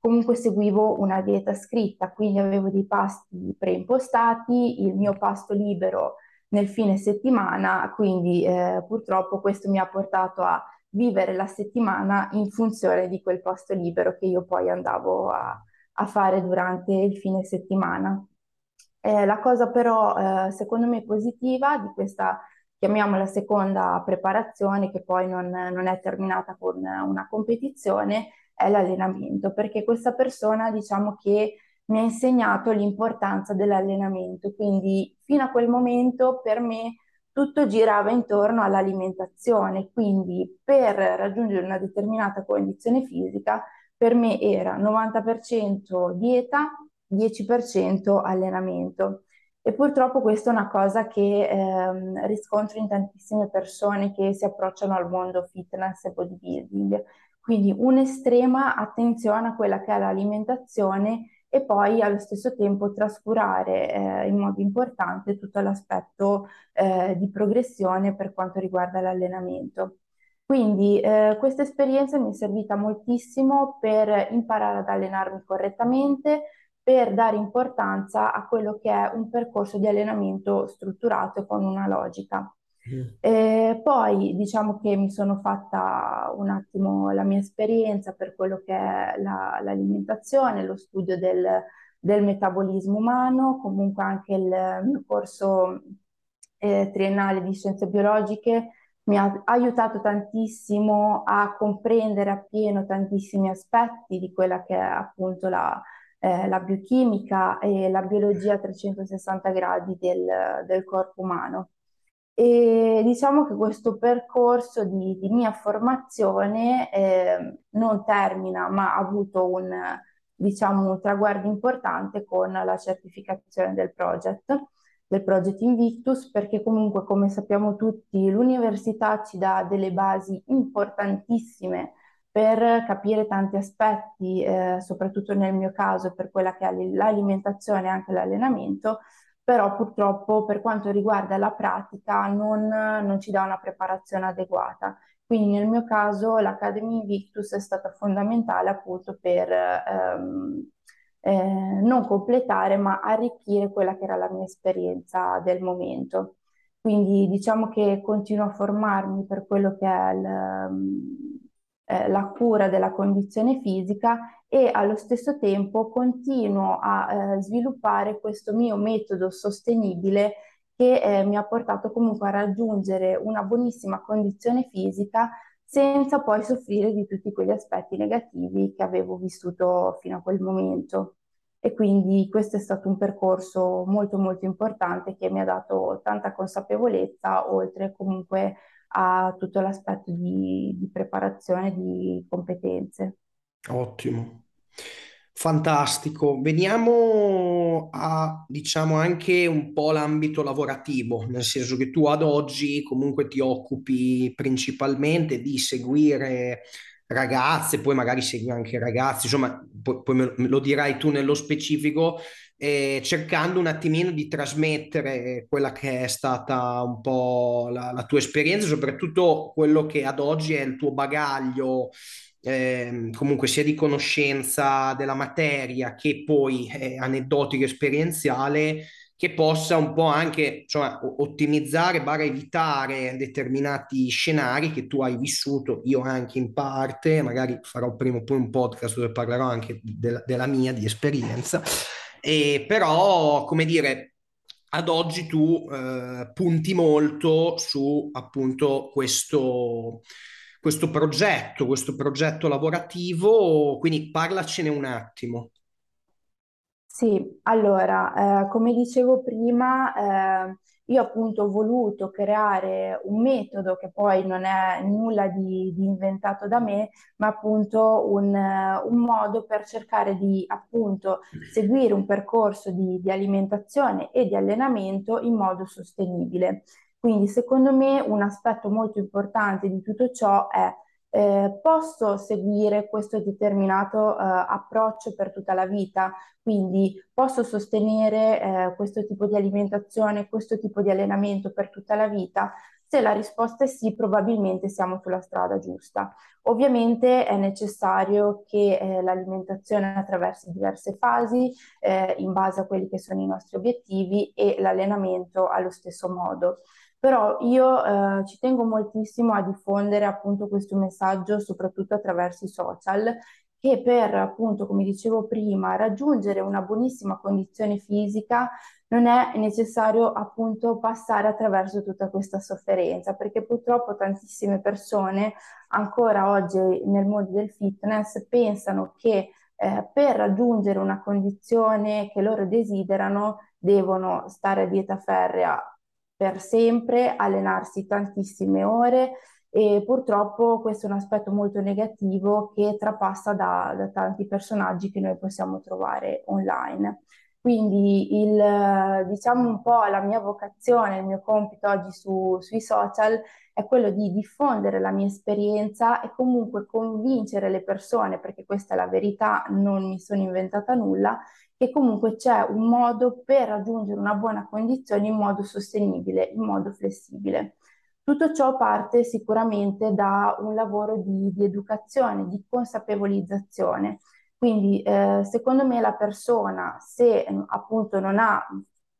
comunque seguivo una dieta scritta, quindi avevo dei pasti preimpostati, il mio pasto libero nel fine settimana, quindi eh, purtroppo questo mi ha portato a vivere la settimana in funzione di quel pasto libero che io poi andavo a, a fare durante il fine settimana. Eh, la cosa però eh, secondo me positiva di questa, chiamiamola seconda preparazione, che poi non, non è terminata con una competizione, è l'allenamento, perché questa persona diciamo che mi ha insegnato l'importanza dell'allenamento, quindi fino a quel momento per me tutto girava intorno all'alimentazione, quindi per raggiungere una determinata condizione fisica per me era 90% dieta, 10% allenamento. E purtroppo questa è una cosa che ehm, riscontro in tantissime persone che si approcciano al mondo fitness e bodybuilding. Quindi un'estrema attenzione a quella che è l'alimentazione e poi allo stesso tempo trascurare eh, in modo importante tutto l'aspetto eh, di progressione per quanto riguarda l'allenamento. Quindi eh, questa esperienza mi è servita moltissimo per imparare ad allenarmi correttamente, per dare importanza a quello che è un percorso di allenamento strutturato con una logica. Poi diciamo che mi sono fatta un attimo la mia esperienza per quello che è la, l'alimentazione, lo studio del, del, metabolismo umano, comunque anche il mio corso eh, triennale di scienze biologiche mi ha aiutato tantissimo a comprendere appieno tantissimi aspetti di quella che è appunto la, eh, la biochimica e la biologia a 360 gradi del, del corpo umano. E diciamo che questo percorso di, di mia formazione eh, non termina, ma ha avuto un, diciamo, un traguardo importante con la certificazione del project, del project Invictus, perché comunque, come sappiamo tutti, l'università ci dà delle basi importantissime per capire tanti aspetti, eh, soprattutto nel mio caso per quella che è l'alimentazione e anche l'allenamento, però purtroppo per quanto riguarda la pratica non, non ci dà una preparazione adeguata. Quindi nel mio caso l'Academy Invictus è stata fondamentale appunto per ehm, eh, non completare ma arricchire quella che era la mia esperienza del momento. Quindi diciamo che continuo a formarmi per quello che è il, eh, la cura della condizione fisica e allo stesso tempo continuo a eh, sviluppare questo mio metodo sostenibile che eh, mi ha portato comunque a raggiungere una buonissima condizione fisica senza poi soffrire di tutti quegli aspetti negativi che avevo vissuto fino a quel momento. E quindi questo è stato un percorso molto molto importante che mi ha dato tanta consapevolezza, oltre comunque a tutto l'aspetto di, di preparazione di competenze. Ottimo. Fantastico. Veniamo a, diciamo, anche un po' l'ambito lavorativo, nel senso che tu ad oggi comunque ti occupi principalmente di seguire ragazze, poi magari segui anche ragazzi, insomma, poi, poi me lo dirai tu nello specifico, eh, cercando un attimino di trasmettere quella che è stata un po' la, la tua esperienza, soprattutto quello che ad oggi è il tuo bagaglio eh, comunque sia di conoscenza della materia che poi eh, aneddotico esperienziale che possa un po' anche insomma, ottimizzare, barra evitare determinati scenari che tu hai vissuto, io anche in parte, magari farò prima o poi un podcast dove parlerò anche della, della mia, di esperienza, e però, come dire, ad oggi tu eh, punti molto su appunto questo, questo progetto, questo progetto lavorativo, quindi parlacene un attimo. Sì, allora, eh, come dicevo prima, eh, io appunto ho voluto creare un metodo che poi non è nulla di, di inventato da me, ma appunto un, un, modo per cercare di appunto seguire un percorso di, di alimentazione e di allenamento in modo sostenibile. Quindi secondo me un aspetto molto importante di tutto ciò è eh, posso seguire questo determinato eh, approccio per tutta la vita, quindi posso sostenere eh, questo tipo di alimentazione, questo tipo di allenamento per tutta la vita? Se la risposta è sì, probabilmente siamo sulla strada giusta. Ovviamente è necessario che eh, l'alimentazione attraversi diverse fasi eh, in base a quelli che sono i nostri obiettivi e l'allenamento allo stesso modo. Però io eh, ci tengo moltissimo a diffondere appunto questo messaggio, soprattutto attraverso i social, che per appunto, come dicevo prima, raggiungere una buonissima condizione fisica non è necessario appunto passare attraverso tutta questa sofferenza, perché purtroppo tantissime persone ancora oggi nel mondo del fitness pensano che eh, per raggiungere una condizione che loro desiderano devono stare a dieta ferrea per sempre, allenarsi tantissime ore e purtroppo questo è un aspetto molto negativo che trapassa da, da tanti personaggi che noi possiamo trovare online. Quindi il, diciamo un po' la mia vocazione, il mio compito oggi su, sui social è quello di diffondere la mia esperienza e comunque convincere le persone, perché questa è la verità, non mi sono inventata nulla, che comunque c'è un modo per raggiungere una buona condizione in modo sostenibile, in modo flessibile. Tutto ciò parte sicuramente da un lavoro di, di educazione, di consapevolizzazione. Quindi eh, secondo me la persona, se appunto non ha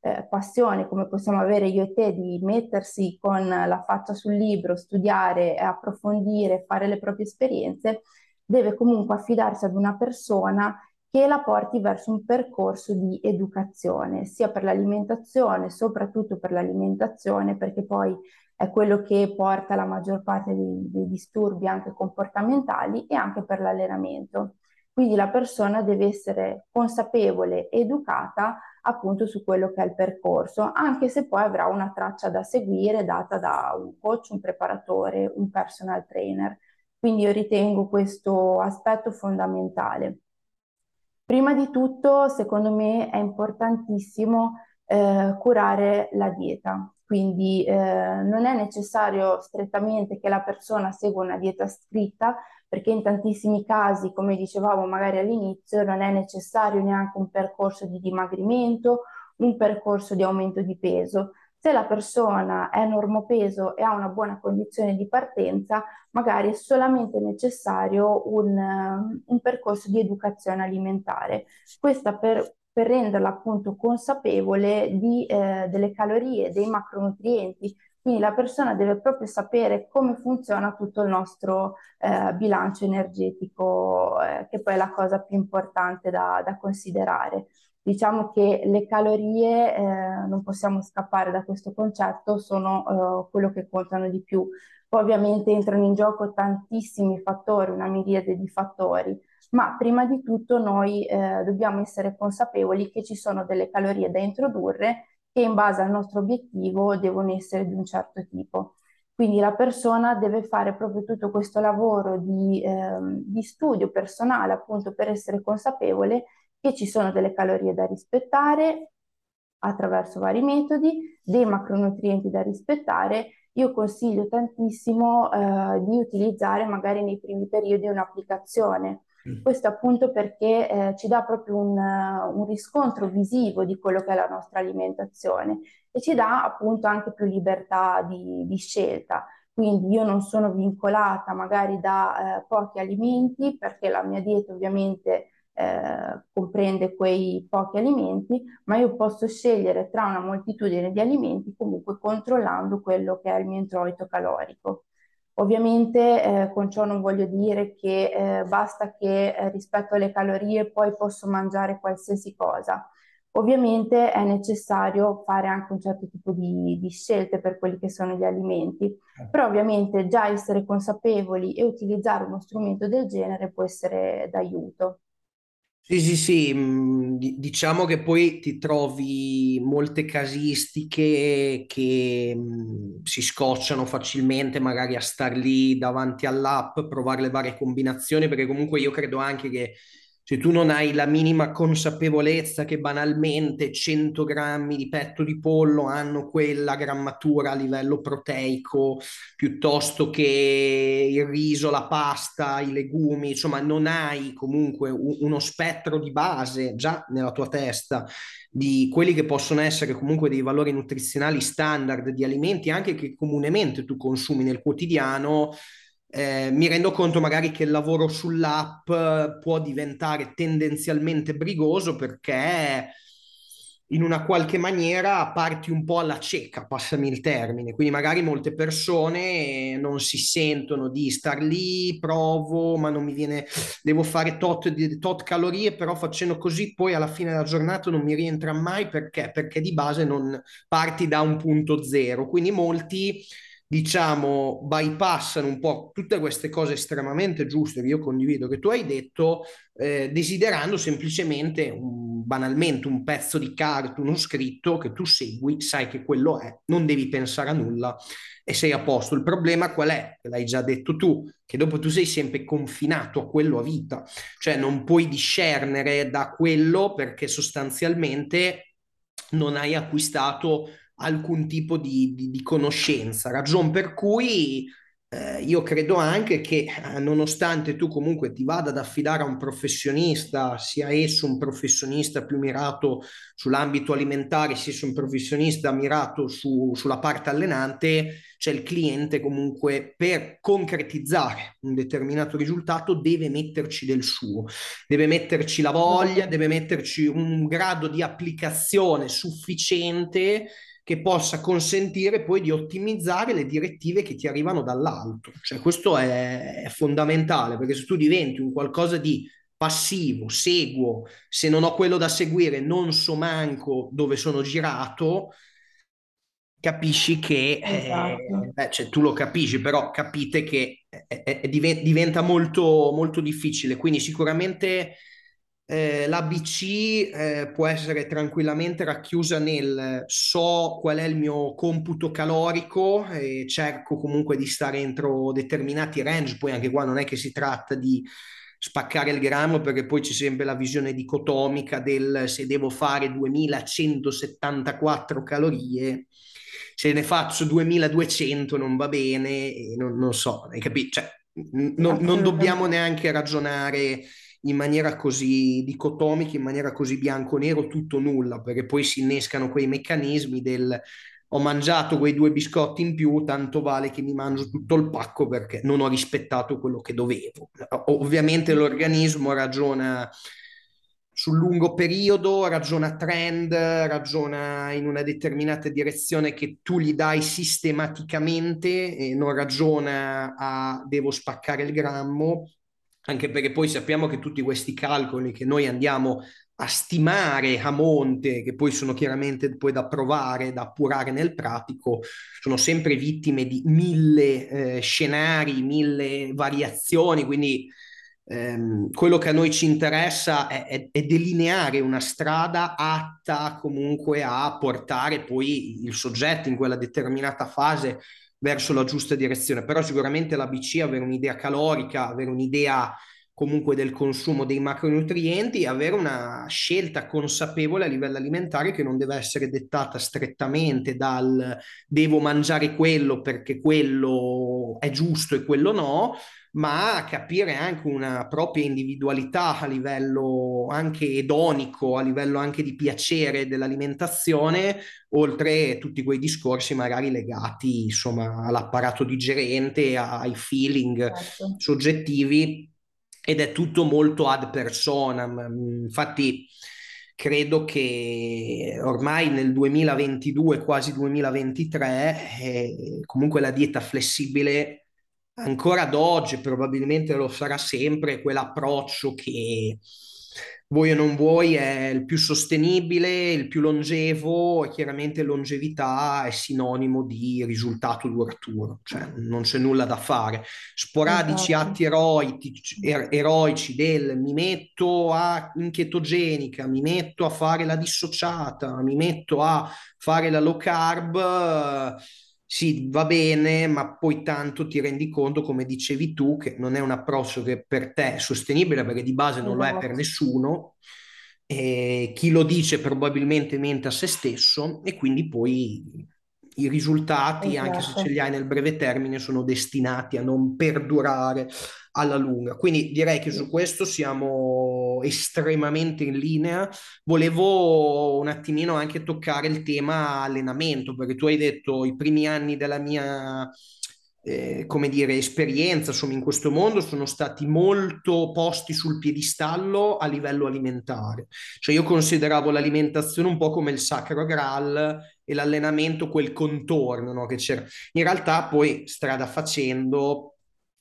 eh, passione come possiamo avere io e te di mettersi con la faccia sul libro, studiare, approfondire, fare le proprie esperienze, deve comunque affidarsi ad una persona che la porti verso un percorso di educazione, sia per l'alimentazione, soprattutto per l'alimentazione, perché poi è quello che porta la maggior parte dei, dei disturbi anche comportamentali e anche per l'allenamento. Quindi la persona deve essere consapevole, educata appunto su quello che è il percorso, anche se poi avrà una traccia da seguire data da un coach, un preparatore, un personal trainer. Quindi io ritengo questo aspetto fondamentale. Prima di tutto, secondo me, è importantissimo eh, curare la dieta. Quindi eh, non è necessario strettamente che la persona segua una dieta scritta, perché in tantissimi casi, come dicevamo magari all'inizio, non è necessario neanche un percorso di dimagrimento, un percorso di aumento di peso. Se la persona è normopeso e ha una buona condizione di partenza, magari è solamente necessario un, un percorso di educazione alimentare. Questa per, per renderla appunto consapevole di, eh, delle calorie, dei macronutrienti. Quindi la persona deve proprio sapere come funziona tutto il nostro eh, bilancio energetico, eh, che poi è la cosa più importante da, da considerare. Diciamo che le calorie, eh, non possiamo scappare da questo concetto, sono eh, quello che contano di più. Poi ovviamente entrano in gioco tantissimi fattori, una miriade di fattori, ma prima di tutto noi eh, dobbiamo essere consapevoli che ci sono delle calorie da introdurre che in base al nostro obiettivo devono essere di un certo tipo. Quindi la persona deve fare proprio tutto questo lavoro di, eh, di studio personale appunto per essere consapevole che ci sono delle calorie da rispettare attraverso vari metodi, dei macronutrienti da rispettare io consiglio tantissimo eh, di utilizzare magari nei primi periodi un'applicazione. Mm. Questo appunto perché eh, ci dà proprio un, un, riscontro visivo di quello che è la nostra alimentazione e ci dà appunto anche più libertà di, di scelta. Quindi io non sono vincolata magari da eh, pochi alimenti perché la mia dieta ovviamente eh, comprende quei pochi alimenti, ma io posso scegliere tra una moltitudine di alimenti comunque controllando quello che è il mio introito calorico. Ovviamente eh, con ciò non voglio dire che eh, basta che eh, rispetto alle calorie poi posso mangiare qualsiasi cosa. Ovviamente è necessario fare anche un certo tipo di, di scelte per quelli che sono gli alimenti, però ovviamente già essere consapevoli e utilizzare uno strumento del genere può essere d'aiuto. Sì, sì, sì, mm, diciamo che poi ti trovi molte casistiche che mm, si scocciano facilmente magari a star lì davanti all'app, provare le varie combinazioni, perché comunque io credo anche che se tu non hai la minima consapevolezza che banalmente 100 grammi di petto di pollo hanno quella grammatura a livello proteico piuttosto che il riso, la pasta, i legumi, insomma non hai comunque uno spettro di base già nella tua testa di quelli che possono essere comunque dei valori nutrizionali standard di alimenti anche che comunemente tu consumi nel quotidiano eh, mi rendo conto magari che il lavoro sull'app può diventare tendenzialmente brigoso perché in una qualche maniera parti un po' alla cieca, passami il termine. Quindi magari molte persone non si sentono di star lì, provo, ma non mi viene, devo fare tot, tot calorie, però facendo così poi alla fine della giornata non mi rientra mai perché? Perché di base non parti da un punto zero. Quindi molti diciamo, bypassano un po' tutte queste cose estremamente giuste che io condivido, che tu hai detto, eh, desiderando semplicemente un, banalmente un pezzo di carta, uno scritto che tu segui, sai che quello è, non devi pensare a nulla e sei a posto. Il problema qual è? L'hai già detto tu, che dopo tu sei sempre confinato a quello a vita, cioè non puoi discernere da quello perché sostanzialmente non hai acquistato alcun tipo di, di, di conoscenza, ragion per cui eh, io credo anche che eh, nonostante tu comunque ti vada ad affidare a un professionista, sia esso un professionista più mirato sull'ambito alimentare, sia esso un professionista mirato su, sulla parte allenante, c'è il cliente comunque per concretizzare un determinato risultato deve metterci del suo, deve metterci la voglia, deve metterci un grado di applicazione sufficiente che possa consentire poi di ottimizzare le direttive che ti arrivano dall'alto. Cioè, questo è, è fondamentale perché se tu diventi un qualcosa di passivo, seguo, se non ho quello da seguire non so manco dove sono girato, capisci che, eh, esatto. eh, cioè, tu lo capisci, però capite che è, è, diventa molto, molto difficile. Quindi sicuramente eh, l'ABC eh, può essere tranquillamente racchiusa nel so qual è il mio computo calorico e cerco comunque di stare entro determinati range, poi anche qua non è che si tratta di spaccare il grammo perché poi c'è sempre la visione dicotomica del se devo fare 2174 calorie se ne faccio 2200 non va bene non, non so hai capito cioè, n- non dobbiamo neanche ragionare in maniera così dicotomica, in maniera così bianco-nero, tutto nulla, perché poi si innescano quei meccanismi del ho mangiato quei due biscotti in più, tanto vale che mi mangio tutto il pacco perché non ho rispettato quello che dovevo. Ovviamente l'organismo ragiona sul lungo periodo, ragiona trend, ragiona in una determinata direzione che tu gli dai sistematicamente e non ragiona a devo spaccare il grammo anche perché poi sappiamo che tutti questi calcoli che noi andiamo a stimare a monte, che poi sono chiaramente poi da provare, da appurare nel pratico, sono sempre vittime di mille eh, scenari, mille variazioni, quindi ehm, quello che a noi ci interessa è, è, è, delineare una strada atta comunque a portare poi il soggetto in quella determinata fase verso la giusta direzione, però sicuramente l'ABC avere un'idea calorica, avere un'idea comunque del consumo dei macronutrienti e avere una scelta consapevole a livello alimentare che non deve essere dettata strettamente dal devo mangiare quello perché quello è giusto e quello no, ma capire anche una propria individualità a livello anche edonico, a livello anche di piacere dell'alimentazione, oltre a tutti quei discorsi magari legati insomma all'apparato digerente, ai feeling certo. soggettivi ed è tutto molto ad personam. Infatti credo che ormai nel 2022, quasi 2023, eh, comunque la dieta flessibile ancora ad oggi probabilmente lo sarà sempre quell'approccio che vuoi o non vuoi è il più sostenibile, il più longevo e chiaramente longevità è sinonimo di risultato duraturo, cioè non c'è nulla da fare. Sporadici esatto. atti eroici, er, eroici del mi metto a, in chetogenica, mi metto a fare la dissociata, mi metto a fare la low carb sì, va bene, ma poi tanto ti rendi conto, come dicevi tu, che non è un approccio che per te è sostenibile, perché di base non esatto. lo è per esatto. nessuno. E chi lo dice probabilmente mente a se stesso e quindi poi i risultati, esatto. anche se ce li hai nel breve termine, sono destinati a non perdurare alla lunga. Quindi direi che su questo siamo estremamente in linea. Volevo un attimino anche toccare il tema allenamento, perché tu hai detto i primi anni della mia eh, come dire, esperienza insomma, in questo mondo sono stati molto posti sul piedistallo a livello alimentare. Cioè io consideravo l'alimentazione un po' come il sacro graal e l'allenamento quel contorno no, che c'era. In realtà poi strada facendo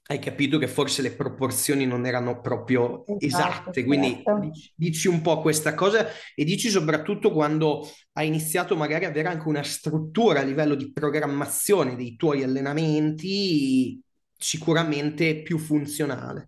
hai capito che forse le proporzioni non erano proprio esatto, esatte, quindi certo. dici, dici, un po' questa cosa e dici soprattutto quando hai iniziato magari ad avere anche una struttura a livello di programmazione dei tuoi allenamenti sicuramente più funzionale.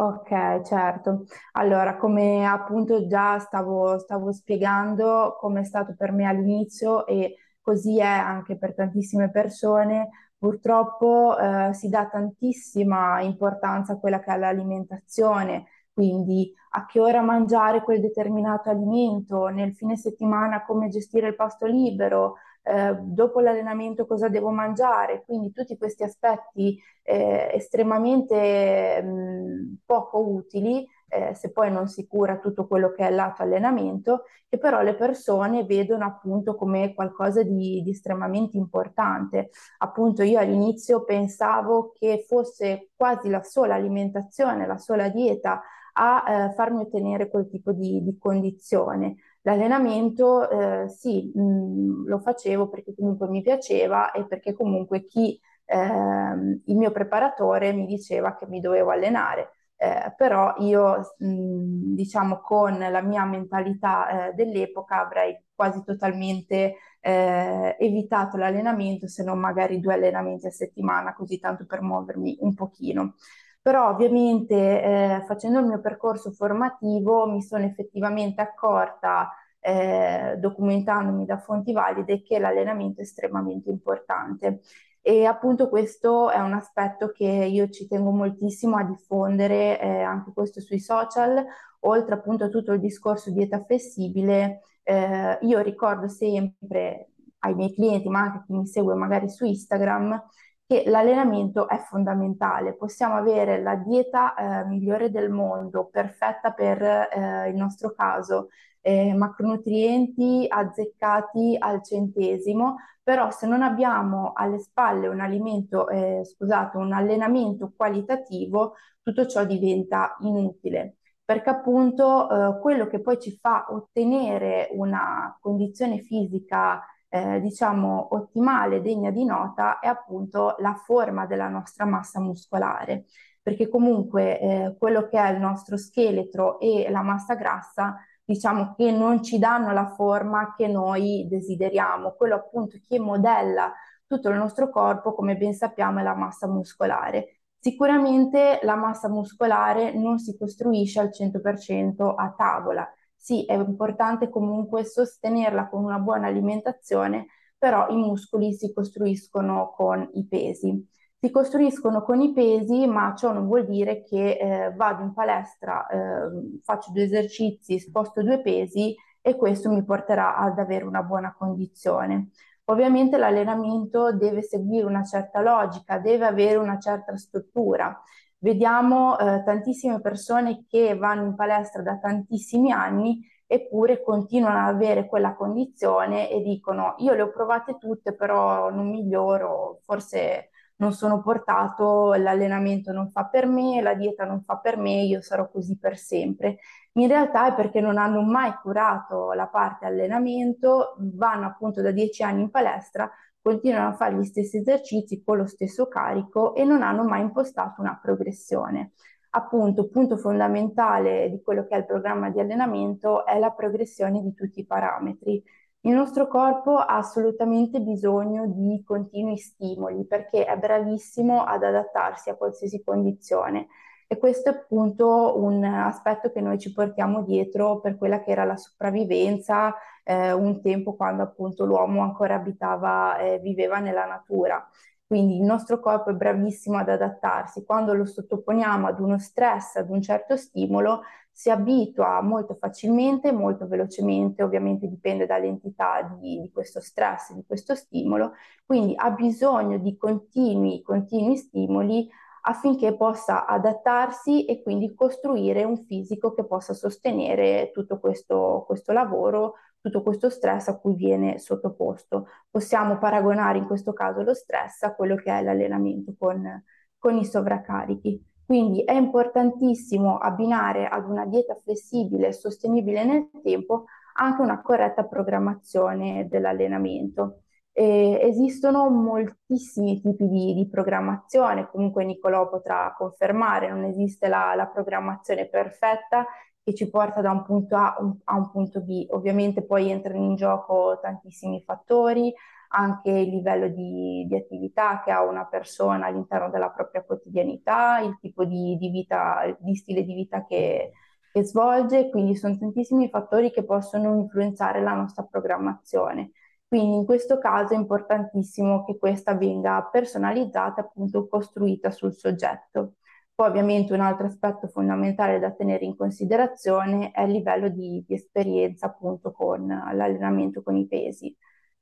Ok, certo. Allora, come appunto già stavo, stavo spiegando, come è stato per me all'inizio e così è anche per tantissime persone, Purtroppo eh, si dà tantissima importanza a quella che è l'alimentazione, quindi a che ora mangiare quel determinato alimento, nel fine settimana come gestire il pasto libero, eh, dopo l'allenamento cosa devo mangiare, quindi tutti questi aspetti eh, estremamente mh, poco utili eh, se poi non si cura tutto quello che è lato allenamento, che però le persone vedono appunto come qualcosa di, di estremamente importante. Appunto io all'inizio pensavo che fosse quasi la sola alimentazione, la sola dieta a eh, farmi ottenere quel tipo di, di condizione. L'allenamento eh, sì, mh, mm, lo facevo perché comunque mi piaceva e perché comunque chi, eh, il mio preparatore mi diceva che mi dovevo allenare eh, però io mh, diciamo con la mia mentalità eh, dell'epoca avrei quasi totalmente eh, evitato l'allenamento se non magari due allenamenti a settimana così tanto per muovermi un pochino. Però ovviamente eh, facendo il mio percorso formativo mi sono effettivamente accorta eh, documentandomi da fonti valide che l'allenamento è estremamente importante e appunto questo è un aspetto che io ci tengo moltissimo a diffondere eh, anche questo sui social, oltre appunto a tutto il discorso dieta flessibile. Eh, io ricordo sempre ai miei clienti, ma anche a chi mi segue magari su Instagram, che l'allenamento è fondamentale. Possiamo avere la dieta eh, migliore del mondo, perfetta per eh, il nostro caso, eh, macronutrienti azzeccati al centesimo, però se non abbiamo alle spalle un alimento, eh, scusate, un allenamento qualitativo, tutto ciò diventa inutile. Perché appunto eh, quello che poi ci fa ottenere una condizione fisica eh, diciamo ottimale, degna di nota, è appunto la forma della nostra massa muscolare, perché comunque eh, quello che è il nostro scheletro e la massa grassa diciamo che non ci danno la forma che noi desideriamo, quello appunto che modella tutto il nostro corpo, come ben sappiamo, è la massa muscolare. Sicuramente la massa muscolare non si costruisce al 100% a tavola. Sì, è importante comunque sostenerla con una buona alimentazione, però i muscoli si costruiscono con i pesi. Si costruiscono con i pesi, ma ciò non vuol dire che eh, vado in palestra, eh, faccio due esercizi, sposto due pesi e questo mi porterà ad avere una buona condizione. Ovviamente l'allenamento deve seguire una certa logica, deve avere una certa struttura. Vediamo eh, tantissime persone che vanno in palestra da tantissimi anni eppure continuano ad avere quella condizione e dicono io le ho provate tutte però non miglioro, forse non sono portato, l'allenamento non fa per me, la dieta non fa per me, io sarò così per sempre. In realtà è perché non hanno mai curato la parte allenamento, vanno appunto da dieci anni in palestra, continuano a fare gli stessi esercizi con lo stesso carico e non hanno mai impostato una progressione. Appunto, punto fondamentale di quello che è il programma di allenamento è la progressione di tutti i parametri. Il nostro corpo ha assolutamente bisogno di continui stimoli perché è bravissimo ad adattarsi a qualsiasi condizione e questo è appunto un aspetto che noi ci portiamo dietro per quella che era la sopravvivenza eh, un tempo quando appunto l'uomo ancora abitava, eh, viveva nella natura. Quindi il nostro corpo è bravissimo ad adattarsi. Quando lo sottoponiamo ad uno stress, ad un certo stimolo, si abitua molto facilmente, molto velocemente, ovviamente dipende dall'entità di, di questo stress, di questo stimolo, quindi ha bisogno di continui, continui stimoli affinché possa adattarsi e quindi costruire un fisico che possa sostenere tutto questo, questo lavoro tutto questo stress a cui viene sottoposto. Possiamo paragonare in questo caso lo stress a quello che è l'allenamento con, con i sovraccarichi. Quindi è importantissimo abbinare ad una dieta flessibile e sostenibile nel tempo anche una corretta programmazione dell'allenamento. Eh, esistono moltissimi tipi di, di, programmazione, comunque Nicolò potrà confermare, non esiste la, la programmazione perfetta che ci porta da un punto A a un punto B. Ovviamente poi entrano in gioco tantissimi fattori, anche il livello di, di attività che ha una persona all'interno della propria quotidianità, il tipo di, di, vita, di stile di vita che, che svolge, quindi sono tantissimi fattori che possono influenzare la nostra programmazione. Quindi in questo caso è importantissimo che questa venga personalizzata, appunto costruita sul soggetto. Poi ovviamente un altro aspetto fondamentale da tenere in considerazione è il livello di, di esperienza appunto con l'allenamento con i pesi.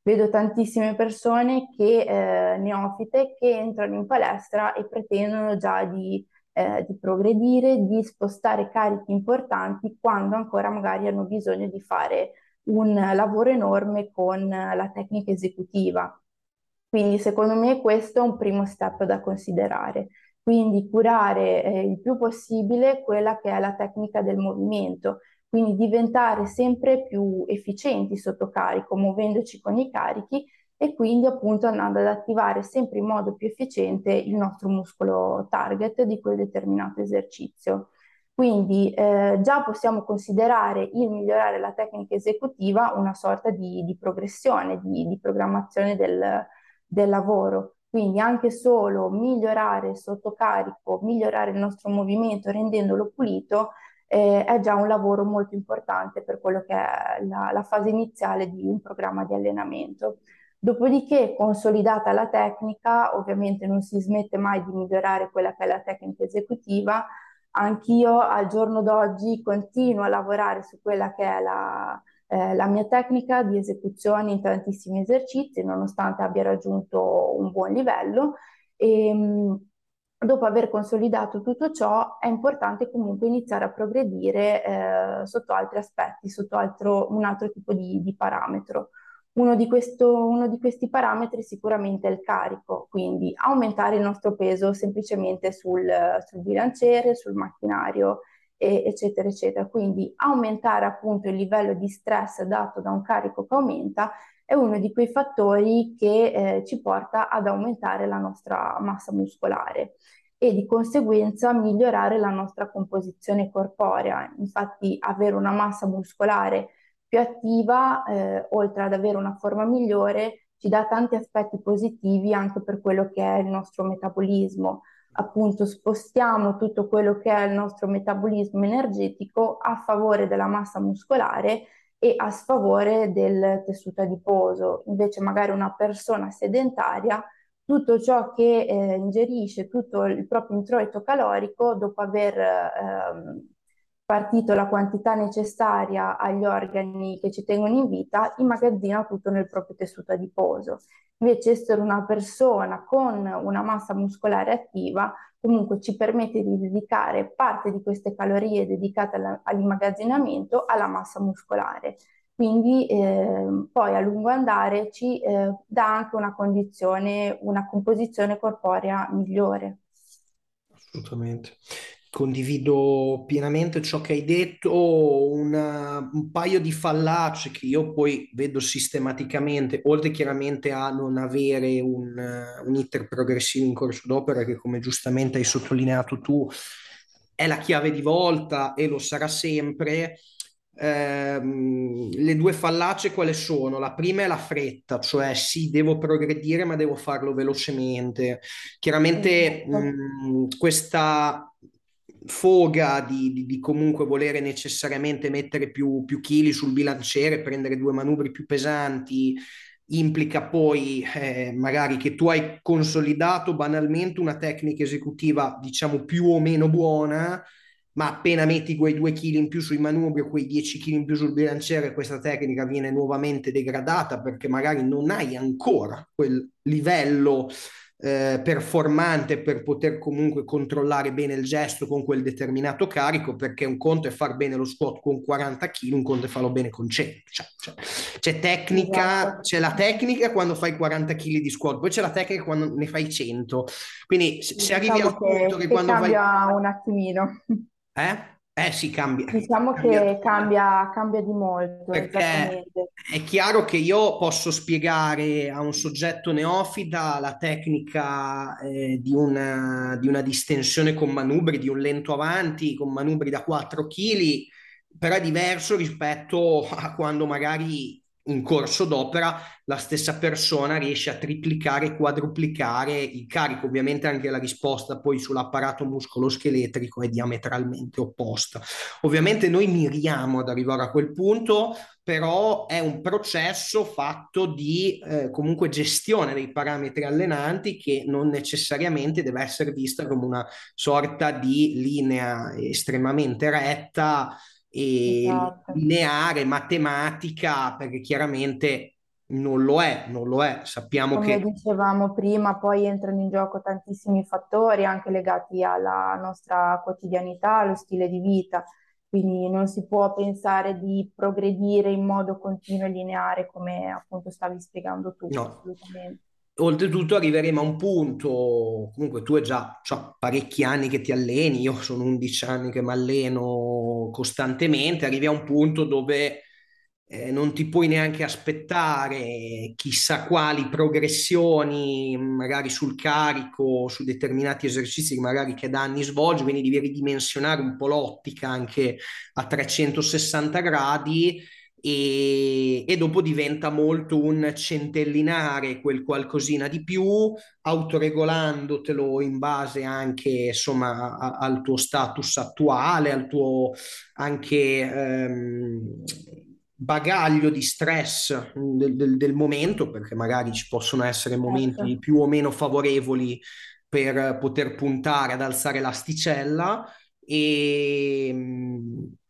Vedo tantissime persone che, eh, neofite che entrano in palestra e pretendono già di, eh, di progredire, di spostare carichi importanti quando ancora magari hanno bisogno di fare un lavoro enorme con la tecnica esecutiva. Quindi secondo me questo è un primo step da considerare quindi curare eh, il più possibile quella che è la tecnica del movimento, quindi diventare sempre più efficienti sotto carico, muovendoci con i carichi e quindi appunto andando ad attivare sempre in modo più efficiente il nostro muscolo target di quel determinato esercizio. Quindi eh, già possiamo considerare il migliorare la tecnica esecutiva una sorta di, di progressione, di, di programmazione del, del lavoro. Quindi anche solo migliorare il sottocarico, migliorare il nostro movimento rendendolo pulito eh, è già un lavoro molto importante per quello che è la, la fase iniziale di un programma di allenamento. Dopodiché, consolidata la tecnica, ovviamente non si smette mai di migliorare quella che è la tecnica esecutiva. Anch'io al giorno d'oggi continuo a lavorare su quella che è la, eh, la mia tecnica di esecuzione in tantissimi esercizi, nonostante abbia raggiunto un buon livello. E, ehm, dopo aver consolidato tutto ciò, è importante comunque iniziare a progredire eh, sotto altri aspetti, sotto altro, un altro tipo di, di parametro. Uno di, questo, uno di, questi parametri sicuramente è il carico, quindi aumentare il nostro peso semplicemente sul, sul bilanciere, sul macchinario eccetera, eccetera. Quindi aumentare appunto il livello di stress dato da un carico che aumenta è uno di quei fattori che eh, ci porta ad aumentare la nostra massa muscolare e di conseguenza migliorare la nostra composizione corporea. Infatti avere una massa muscolare più attiva, eh, oltre ad avere una forma migliore, ci dà tanti aspetti positivi anche per quello che è il nostro metabolismo appunto spostiamo tutto quello che è il nostro metabolismo energetico a favore della massa muscolare e a sfavore del tessuto adiposo. Invece magari una persona sedentaria tutto ciò che eh, ingerisce, tutto il proprio introito calorico, dopo aver ehm, partito la quantità necessaria agli organi che ci tengono in vita, immagazzina tutto nel proprio tessuto adiposo. Invece essere una persona con una massa muscolare attiva comunque ci permette di dedicare parte di queste calorie dedicate all'immagazzinamento alla massa muscolare. Quindi eh, poi a lungo andare ci eh, dà anche una condizione, una composizione corporea migliore. Assolutamente condivido pienamente ciò che hai detto, una, un paio di fallacie che io poi vedo sistematicamente, oltre chiaramente a non avere un, un iter progressivo in corso d'opera, che come giustamente hai sottolineato tu, è la chiave di volta e lo sarà sempre. Eh, le due fallacie quali sono? La prima è la fretta, cioè sì, devo progredire, ma devo farlo velocemente. Chiaramente mh, mm, questa foga di, di, di, comunque volere necessariamente mettere più, più chili sul bilanciere, prendere due manubri più pesanti, implica poi eh, magari che tu hai consolidato banalmente una tecnica esecutiva diciamo più o meno buona, ma appena metti quei due chili in più sui manubri o quei 10 kg in più sul bilanciere, questa tecnica viene nuovamente degradata perché magari non hai ancora quel livello eh, performante per poter comunque controllare bene il gesto con quel determinato carico, perché un conto è far bene lo squat con 40 kg, un conto è farlo bene con 100. Cioè, cioè, c'è tecnica, esatto. c'è la tecnica quando fai 40 kg di squat, poi c'è la tecnica quando ne fai 100. Quindi se diciamo arrivi al punto che, che quando fai... un attimino. Eh? Eh sì, cambia. Diciamo cambia che cambia, cambia, di molto. Perché è chiaro che io posso spiegare a un soggetto neofita la tecnica eh, di, una, di una distensione con manubri, di un lento avanti con manubri da 4 kg, però è diverso rispetto a quando magari in corso d'opera la stessa persona riesce a triplicare, quadruplicare il carico. Ovviamente anche la risposta poi sull'apparato muscoloscheletrico è diametralmente opposta. Ovviamente noi miriamo ad arrivare a quel punto, però è un processo fatto di eh, comunque gestione dei parametri allenanti che non necessariamente deve essere vista come una sorta di linea estremamente retta e esatto. lineare, matematica, perché chiaramente non lo è, non lo è. Sappiamo Come che... dicevamo prima, poi entrano in gioco tantissimi fattori anche legati alla nostra quotidianità, allo stile di vita. Quindi non si può pensare di progredire in modo continuo e lineare come appunto stavi spiegando tu. No. Assolutamente. Oltretutto arriveremo a un punto, comunque tu hai già cioè, parecchi anni che ti alleni, io sono 11 anni che mi alleno costantemente, arrivi a un punto dove eh, non ti puoi neanche aspettare chissà quali progressioni, magari sul carico, su determinati esercizi magari che da anni svolgi, quindi devi ridimensionare un po' l'ottica anche a 360 gradi e, e, dopo diventa molto un centellinare quel qualcosina di più, autoregolandotelo in base anche insomma a, al tuo status attuale, al tuo anche ehm, bagaglio di stress del, del, del, momento, perché magari ci possono essere momenti certo. più o meno favorevoli per poter puntare ad alzare l'asticella e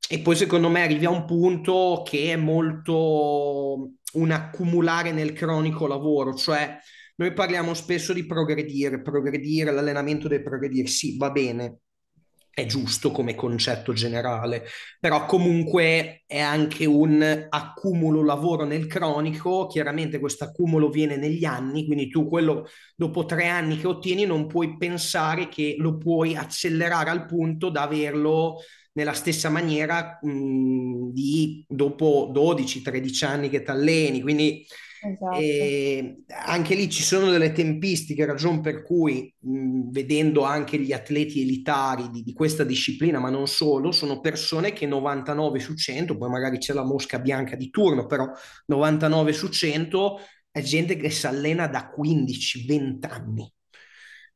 e poi secondo me arrivi a un punto che è molto un accumulare nel cronico lavoro, cioè noi parliamo spesso di progredire, progredire, l'allenamento deve progredire, sì, va bene, è giusto come concetto generale, però comunque è anche un accumulo lavoro nel cronico, chiaramente questo accumulo viene negli anni, quindi tu quello dopo tre anni che ottieni non puoi pensare che lo puoi accelerare al punto da averlo nella stessa maniera mh, di dopo 12-13 anni che ti alleni, quindi esatto. eh, anche lì ci sono delle tempistiche, ragione per cui mh, vedendo anche gli atleti elitari di, di, questa disciplina, ma non solo, sono persone che 99 su 100, poi magari c'è la mosca bianca di turno, però 99 su 100 è gente che si allena da 15-20 anni.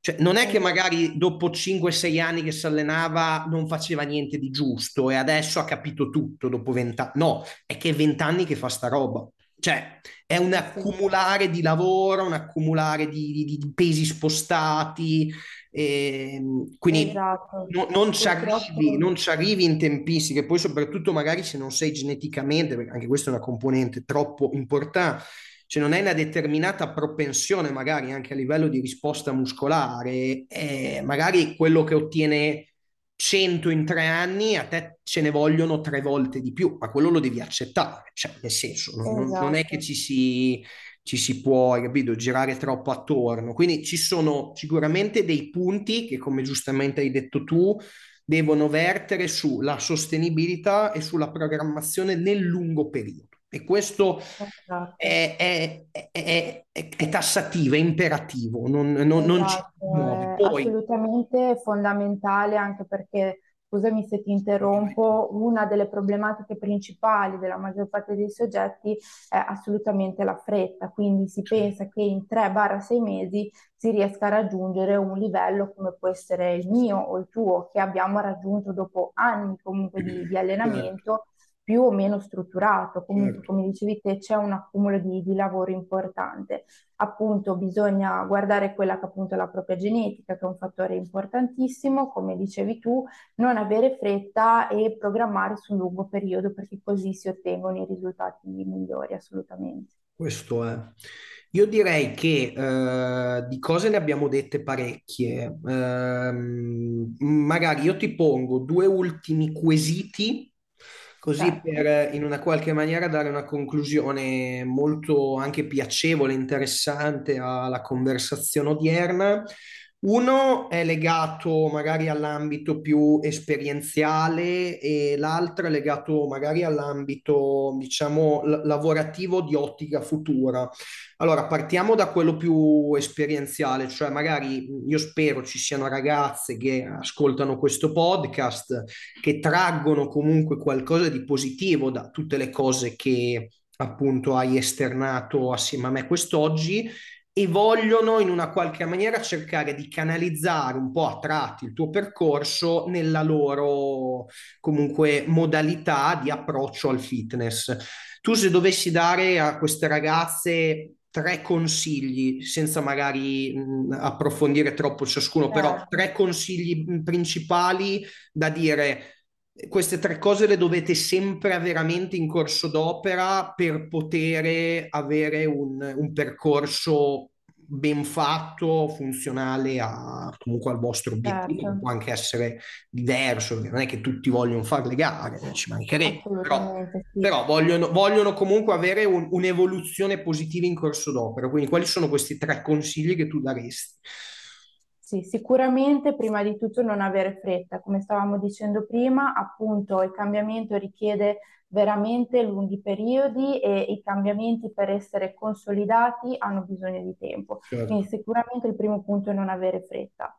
Cioè, non è che magari dopo 5-6 anni che si allenava non faceva niente di giusto e adesso ha capito tutto dopo 20 anni. No, è che è 20 anni che fa sta roba. cioè è un accumulare di lavoro, un accumulare di, di, di pesi spostati, e, ehm, quindi esatto. no, non, ci arrivi, non, ci arrivi, in tempistiche, poi soprattutto magari se non sei geneticamente, perché anche questa è una componente troppo importante, se non hai una determinata propensione magari anche a livello di risposta muscolare, eh, magari quello che ottiene 100 in tre anni, a te ce ne vogliono tre volte di più, ma quello lo devi accettare, cioè nel senso, non, esatto. non è che ci si, ci si può, capito, girare troppo attorno. Quindi ci sono sicuramente dei punti che, come giustamente hai detto tu, devono vertere sulla sostenibilità e sulla programmazione nel lungo periodo. E questo esatto. è, è, è, è, tassativo, è imperativo, non, non, non esatto, ci muove. Poi... assolutamente fondamentale anche perché, scusami se ti interrompo, una delle problematiche principali della maggior parte dei soggetti è assolutamente la fretta, quindi si pensa che in 3-6 mesi si riesca a raggiungere un livello come può essere il mio o il tuo, che abbiamo raggiunto dopo anni comunque di, di allenamento più o meno strutturato, comunque certo. come dicevi te c'è un accumulo di, di, lavoro importante. Appunto bisogna guardare quella che appunto è la propria genetica, che è un fattore importantissimo, come dicevi tu, non avere fretta e programmare sul lungo periodo perché così si ottengono i risultati migliori assolutamente. Questo è. Io direi che eh, di cose ne abbiamo dette parecchie. Eh, magari io ti pongo due ultimi quesiti così certo. per in una qualche maniera dare una conclusione molto anche piacevole, interessante alla conversazione odierna. Uno è legato magari all'ambito più esperienziale e l'altro è legato magari all'ambito, diciamo, lavorativo di ottica futura. Allora, partiamo da quello più esperienziale, cioè magari io spero ci siano ragazze che ascoltano questo podcast, che traggono comunque qualcosa di positivo da tutte le cose che appunto hai esternato assieme a me quest'oggi e vogliono in una qualche maniera cercare di canalizzare un po' a tratti il tuo percorso nella loro comunque modalità di approccio al fitness. Tu se dovessi dare a queste ragazze tre consigli, senza magari mh, approfondire troppo ciascuno, eh. però tre consigli principali da dire queste tre cose le dovete sempre veramente in corso d'opera per poter avere un, un percorso ben fatto, funzionale a, comunque al vostro obiettivo, certo. può anche essere diverso, perché non è che tutti vogliono fare le gare, ci mancherebbe, però, sì. però vogliono, vogliono, comunque avere un, un'evoluzione positiva in corso d'opera. Quindi quali sono questi tre consigli che tu daresti? Sì, sicuramente prima di tutto non avere fretta, come stavamo dicendo prima, appunto il cambiamento richiede veramente lunghi periodi e i cambiamenti per essere consolidati hanno bisogno di tempo. Certo. Quindi sicuramente il primo punto è non avere fretta.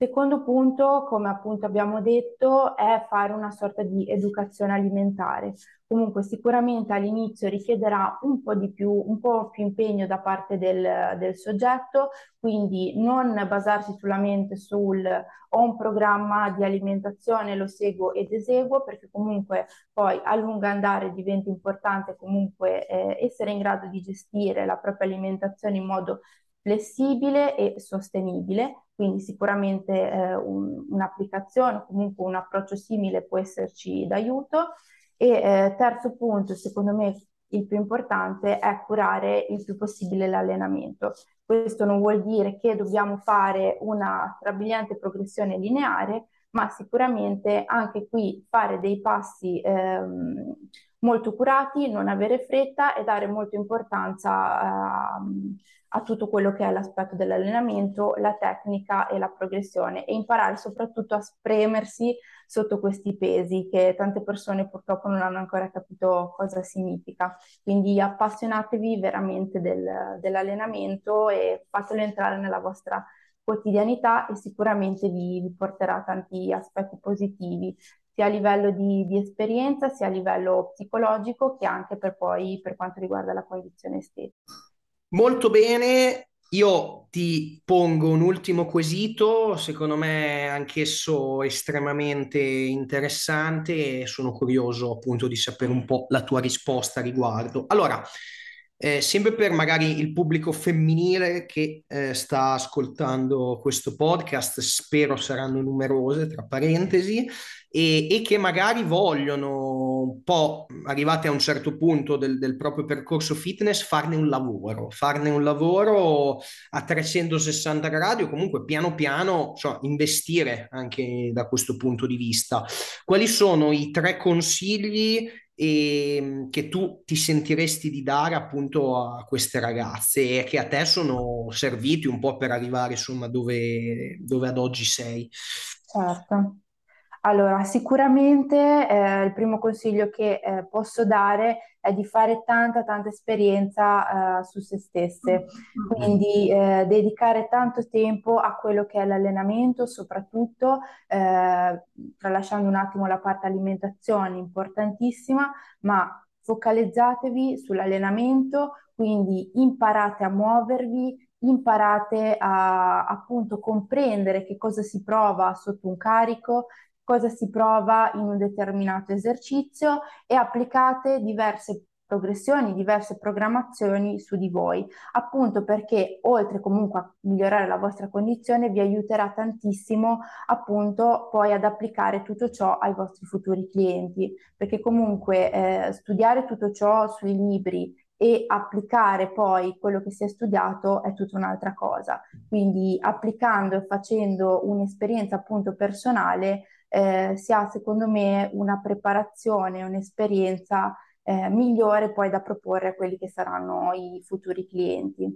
Secondo punto, come appunto abbiamo detto, è fare una sorta di educazione alimentare. Comunque sicuramente all'inizio richiederà un po' di più, un po' più impegno da parte del, del soggetto, quindi non basarsi solamente sul ho un programma di alimentazione, lo seguo ed eseguo, perché comunque poi a lungo andare diventa importante comunque eh, essere in grado di gestire la propria alimentazione in modo flessibile e sostenibile, quindi sicuramente eh, un, un'applicazione comunque un approccio simile può esserci d'aiuto. E eh, terzo punto, secondo me il più importante, è curare il più possibile l'allenamento. Questo non vuol dire che dobbiamo fare una strabiliante progressione lineare, ma sicuramente anche qui fare dei passi ehm, molto curati, non avere fretta e dare molta importanza ehm, a tutto quello che è l'aspetto dell'allenamento, la tecnica e la progressione e imparare soprattutto a spremersi sotto questi pesi che tante persone purtroppo non hanno ancora capito cosa significa. Quindi appassionatevi veramente del, dell'allenamento e fatelo entrare nella vostra quotidianità e sicuramente vi porterà tanti aspetti positivi sia a livello di, di, esperienza sia a livello psicologico che anche per poi per quanto riguarda la condizione estetica. Molto bene, io ti pongo un ultimo quesito, secondo me anch'esso estremamente interessante e sono curioso appunto di sapere un po' la tua risposta a riguardo. Allora, Eh, sempre per magari il pubblico femminile che eh, sta ascoltando questo podcast, spero saranno numerose, tra parentesi, e, e, che magari vogliono un po', arrivate a un certo punto del, del, proprio percorso fitness, farne un lavoro, farne un lavoro a 360 gradi o comunque piano piano cioè, investire anche da questo punto di vista. Quali sono i tre consigli e che tu ti sentiresti di dare appunto a queste ragazze e che a te sono serviti un po' per arrivare insomma dove, dove ad oggi sei? Certo. Allora, sicuramente eh, il primo consiglio che eh, posso dare è di fare tanta, tanta esperienza eh, su se stesse, quindi eh, dedicare tanto tempo a quello che è l'allenamento, soprattutto eh, tralasciando un attimo la parte alimentazione, importantissima, ma focalizzatevi sull'allenamento, quindi imparate a muovervi, imparate a appunto comprendere che cosa si prova sotto un carico, cosa si prova in un determinato esercizio e applicate diverse progressioni, diverse programmazioni su di voi, appunto perché oltre comunque a migliorare la vostra condizione vi aiuterà tantissimo appunto poi ad applicare tutto ciò ai vostri futuri clienti, perché comunque eh, studiare tutto ciò sui libri e applicare poi quello che si è studiato è tutta un'altra cosa. Quindi applicando e facendo un'esperienza appunto personale eh, si ha secondo me una preparazione, un'esperienza eh, migliore poi da proporre a quelli che saranno i futuri clienti.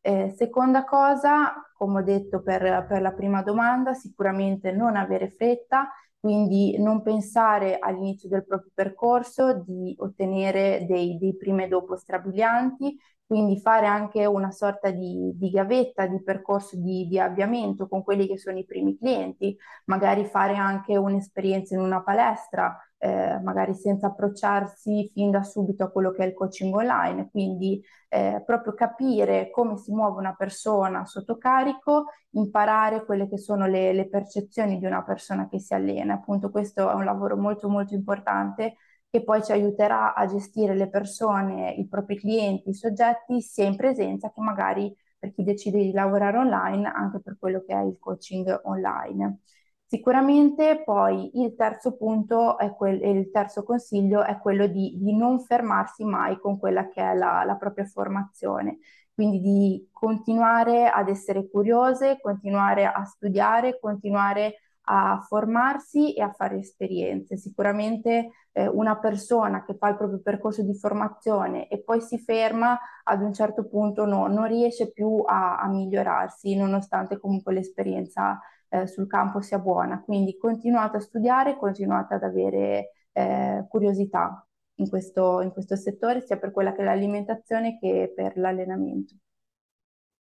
Eh, seconda cosa, come ho detto per, per la prima domanda, sicuramente non avere fretta, quindi non pensare all'inizio del proprio percorso di ottenere dei, dei primi e dopo strabilianti, quindi fare anche una sorta di, di gavetta, di percorso di, di, avviamento con quelli che sono i primi clienti, magari fare anche un'esperienza in una palestra, eh, magari senza approcciarsi fin da subito a quello che è il coaching online, quindi eh, proprio capire come si muove una persona sotto carico, imparare quelle che sono le, le percezioni di una persona che si allena. Appunto questo è un lavoro molto molto importante che poi ci aiuterà a gestire le persone, i propri clienti, i soggetti, sia in presenza che magari per chi decide di lavorare online, anche per quello che è il coaching online. Sicuramente poi il terzo punto è quel, il terzo consiglio è quello di, di, non fermarsi mai con quella che è la, la propria formazione, quindi di continuare ad essere curiose, continuare a studiare, continuare a formarsi e a fare esperienze. Sicuramente eh, una persona che fa il proprio percorso di formazione e poi si ferma ad un certo punto no, non riesce più a, a migliorarsi nonostante comunque l'esperienza eh, sul campo sia buona. Quindi continuate a studiare, continuate ad avere eh, curiosità in questo, in questo settore, sia per quella che è l'alimentazione che per l'allenamento.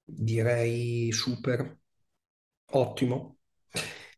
Direi super, ottimo.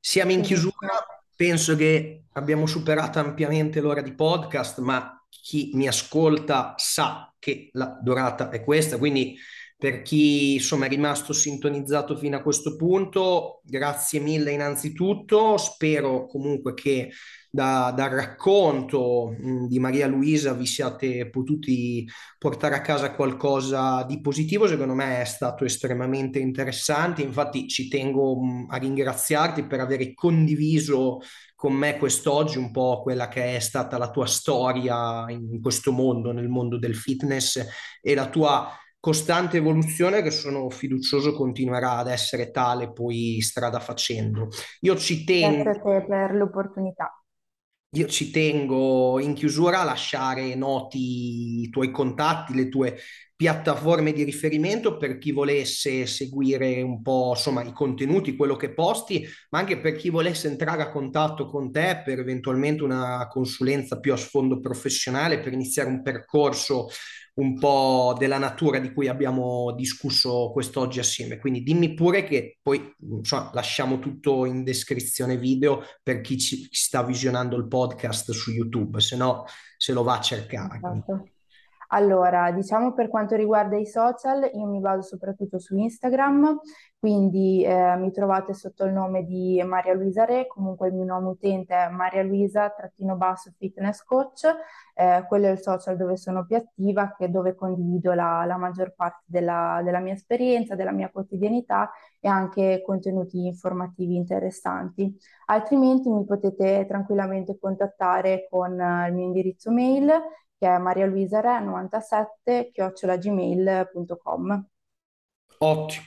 Siamo in chiusura, penso che abbiamo superato ampiamente l'ora di podcast, ma chi mi ascolta sa che la durata è questa, quindi per chi insomma è rimasto sintonizzato fino a questo punto, grazie mille innanzitutto, spero comunque che da, dal racconto mh, di Maria Luisa vi siate potuti portare a casa qualcosa di positivo, secondo me è stato estremamente interessante, infatti ci tengo mh, a ringraziarti per aver condiviso con me quest'oggi un po' quella che è stata la tua storia in questo mondo, nel mondo del fitness e la tua costante evoluzione che sono fiducioso continuerà ad essere tale poi strada facendo. Io ci tengo... Grazie a te per l'opportunità. Io ci tengo in chiusura a lasciare noti i tuoi contatti, le tue piattaforme di riferimento per chi volesse seguire un po' insomma i contenuti, quello che posti, ma anche per chi volesse entrare a contatto con te per eventualmente una consulenza più a sfondo professionale, per iniziare un percorso un po' della natura di cui abbiamo discusso quest'oggi assieme. Quindi dimmi pure che poi insomma, lasciamo tutto in descrizione video per chi ci sta visionando il podcast su YouTube, se no se lo va a cercare. Esatto. Allora, diciamo per quanto riguarda i social, io mi baso soprattutto su Instagram, quindi eh, mi trovate sotto il nome di Maria Luisa Re, comunque il mio nome utente è Maria Luisa trattino basso fitness coach, eh, quello è il social dove sono più attiva, che dove condivido la, la maggior parte della, della mia esperienza, della mia quotidianità e anche contenuti informativi interessanti. Altrimenti mi potete tranquillamente contattare con eh, il mio indirizzo mail che è marialuisare97 chiocciolagmail.com. Ottimo,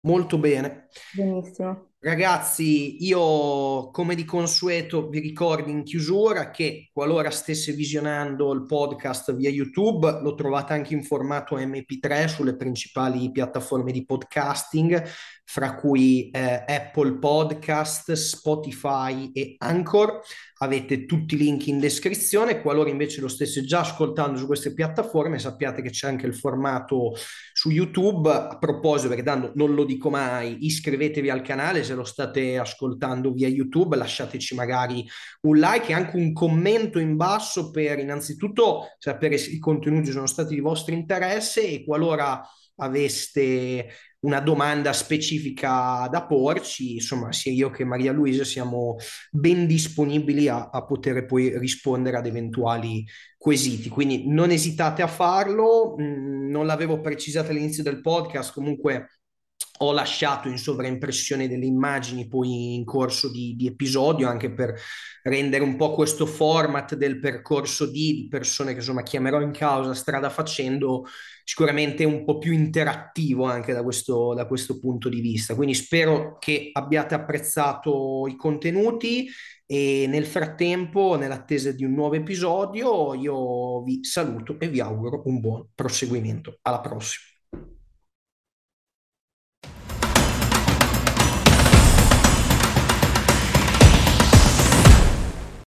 molto bene. Benissimo. Ragazzi, io come di consueto vi ricordo in chiusura che qualora stesse visionando il podcast via YouTube, lo trovate anche in formato MP3 sulle principali piattaforme di podcasting, fra cui eh, Apple Podcast, Spotify e Anchor avete tutti i link in descrizione. Qualora invece lo stesse già ascoltando su queste piattaforme, sappiate che c'è anche il formato su YouTube. A proposito, perché tanto non lo dico mai, iscrivetevi al canale se lo state ascoltando via YouTube, lasciateci magari un like e anche un commento in basso per innanzitutto sapere se i contenuti sono stati di vostro interesse e qualora aveste una domanda specifica da porci, insomma, sia io che Maria Luisa siamo ben disponibili a, a poter poi rispondere ad eventuali quesiti. Quindi non esitate a farlo, mm, non l'avevo precisato all'inizio del podcast, comunque ho lasciato in sovraimpressione delle immagini poi in corso di, di, episodio anche per rendere un po' questo format del percorso di, di persone che insomma chiamerò in causa strada facendo sicuramente un po' più interattivo anche da questo, da questo punto di vista. Quindi spero che abbiate apprezzato i contenuti e nel frattempo, nell'attesa di un nuovo episodio, io vi saluto e vi auguro un buon proseguimento. Alla prossima.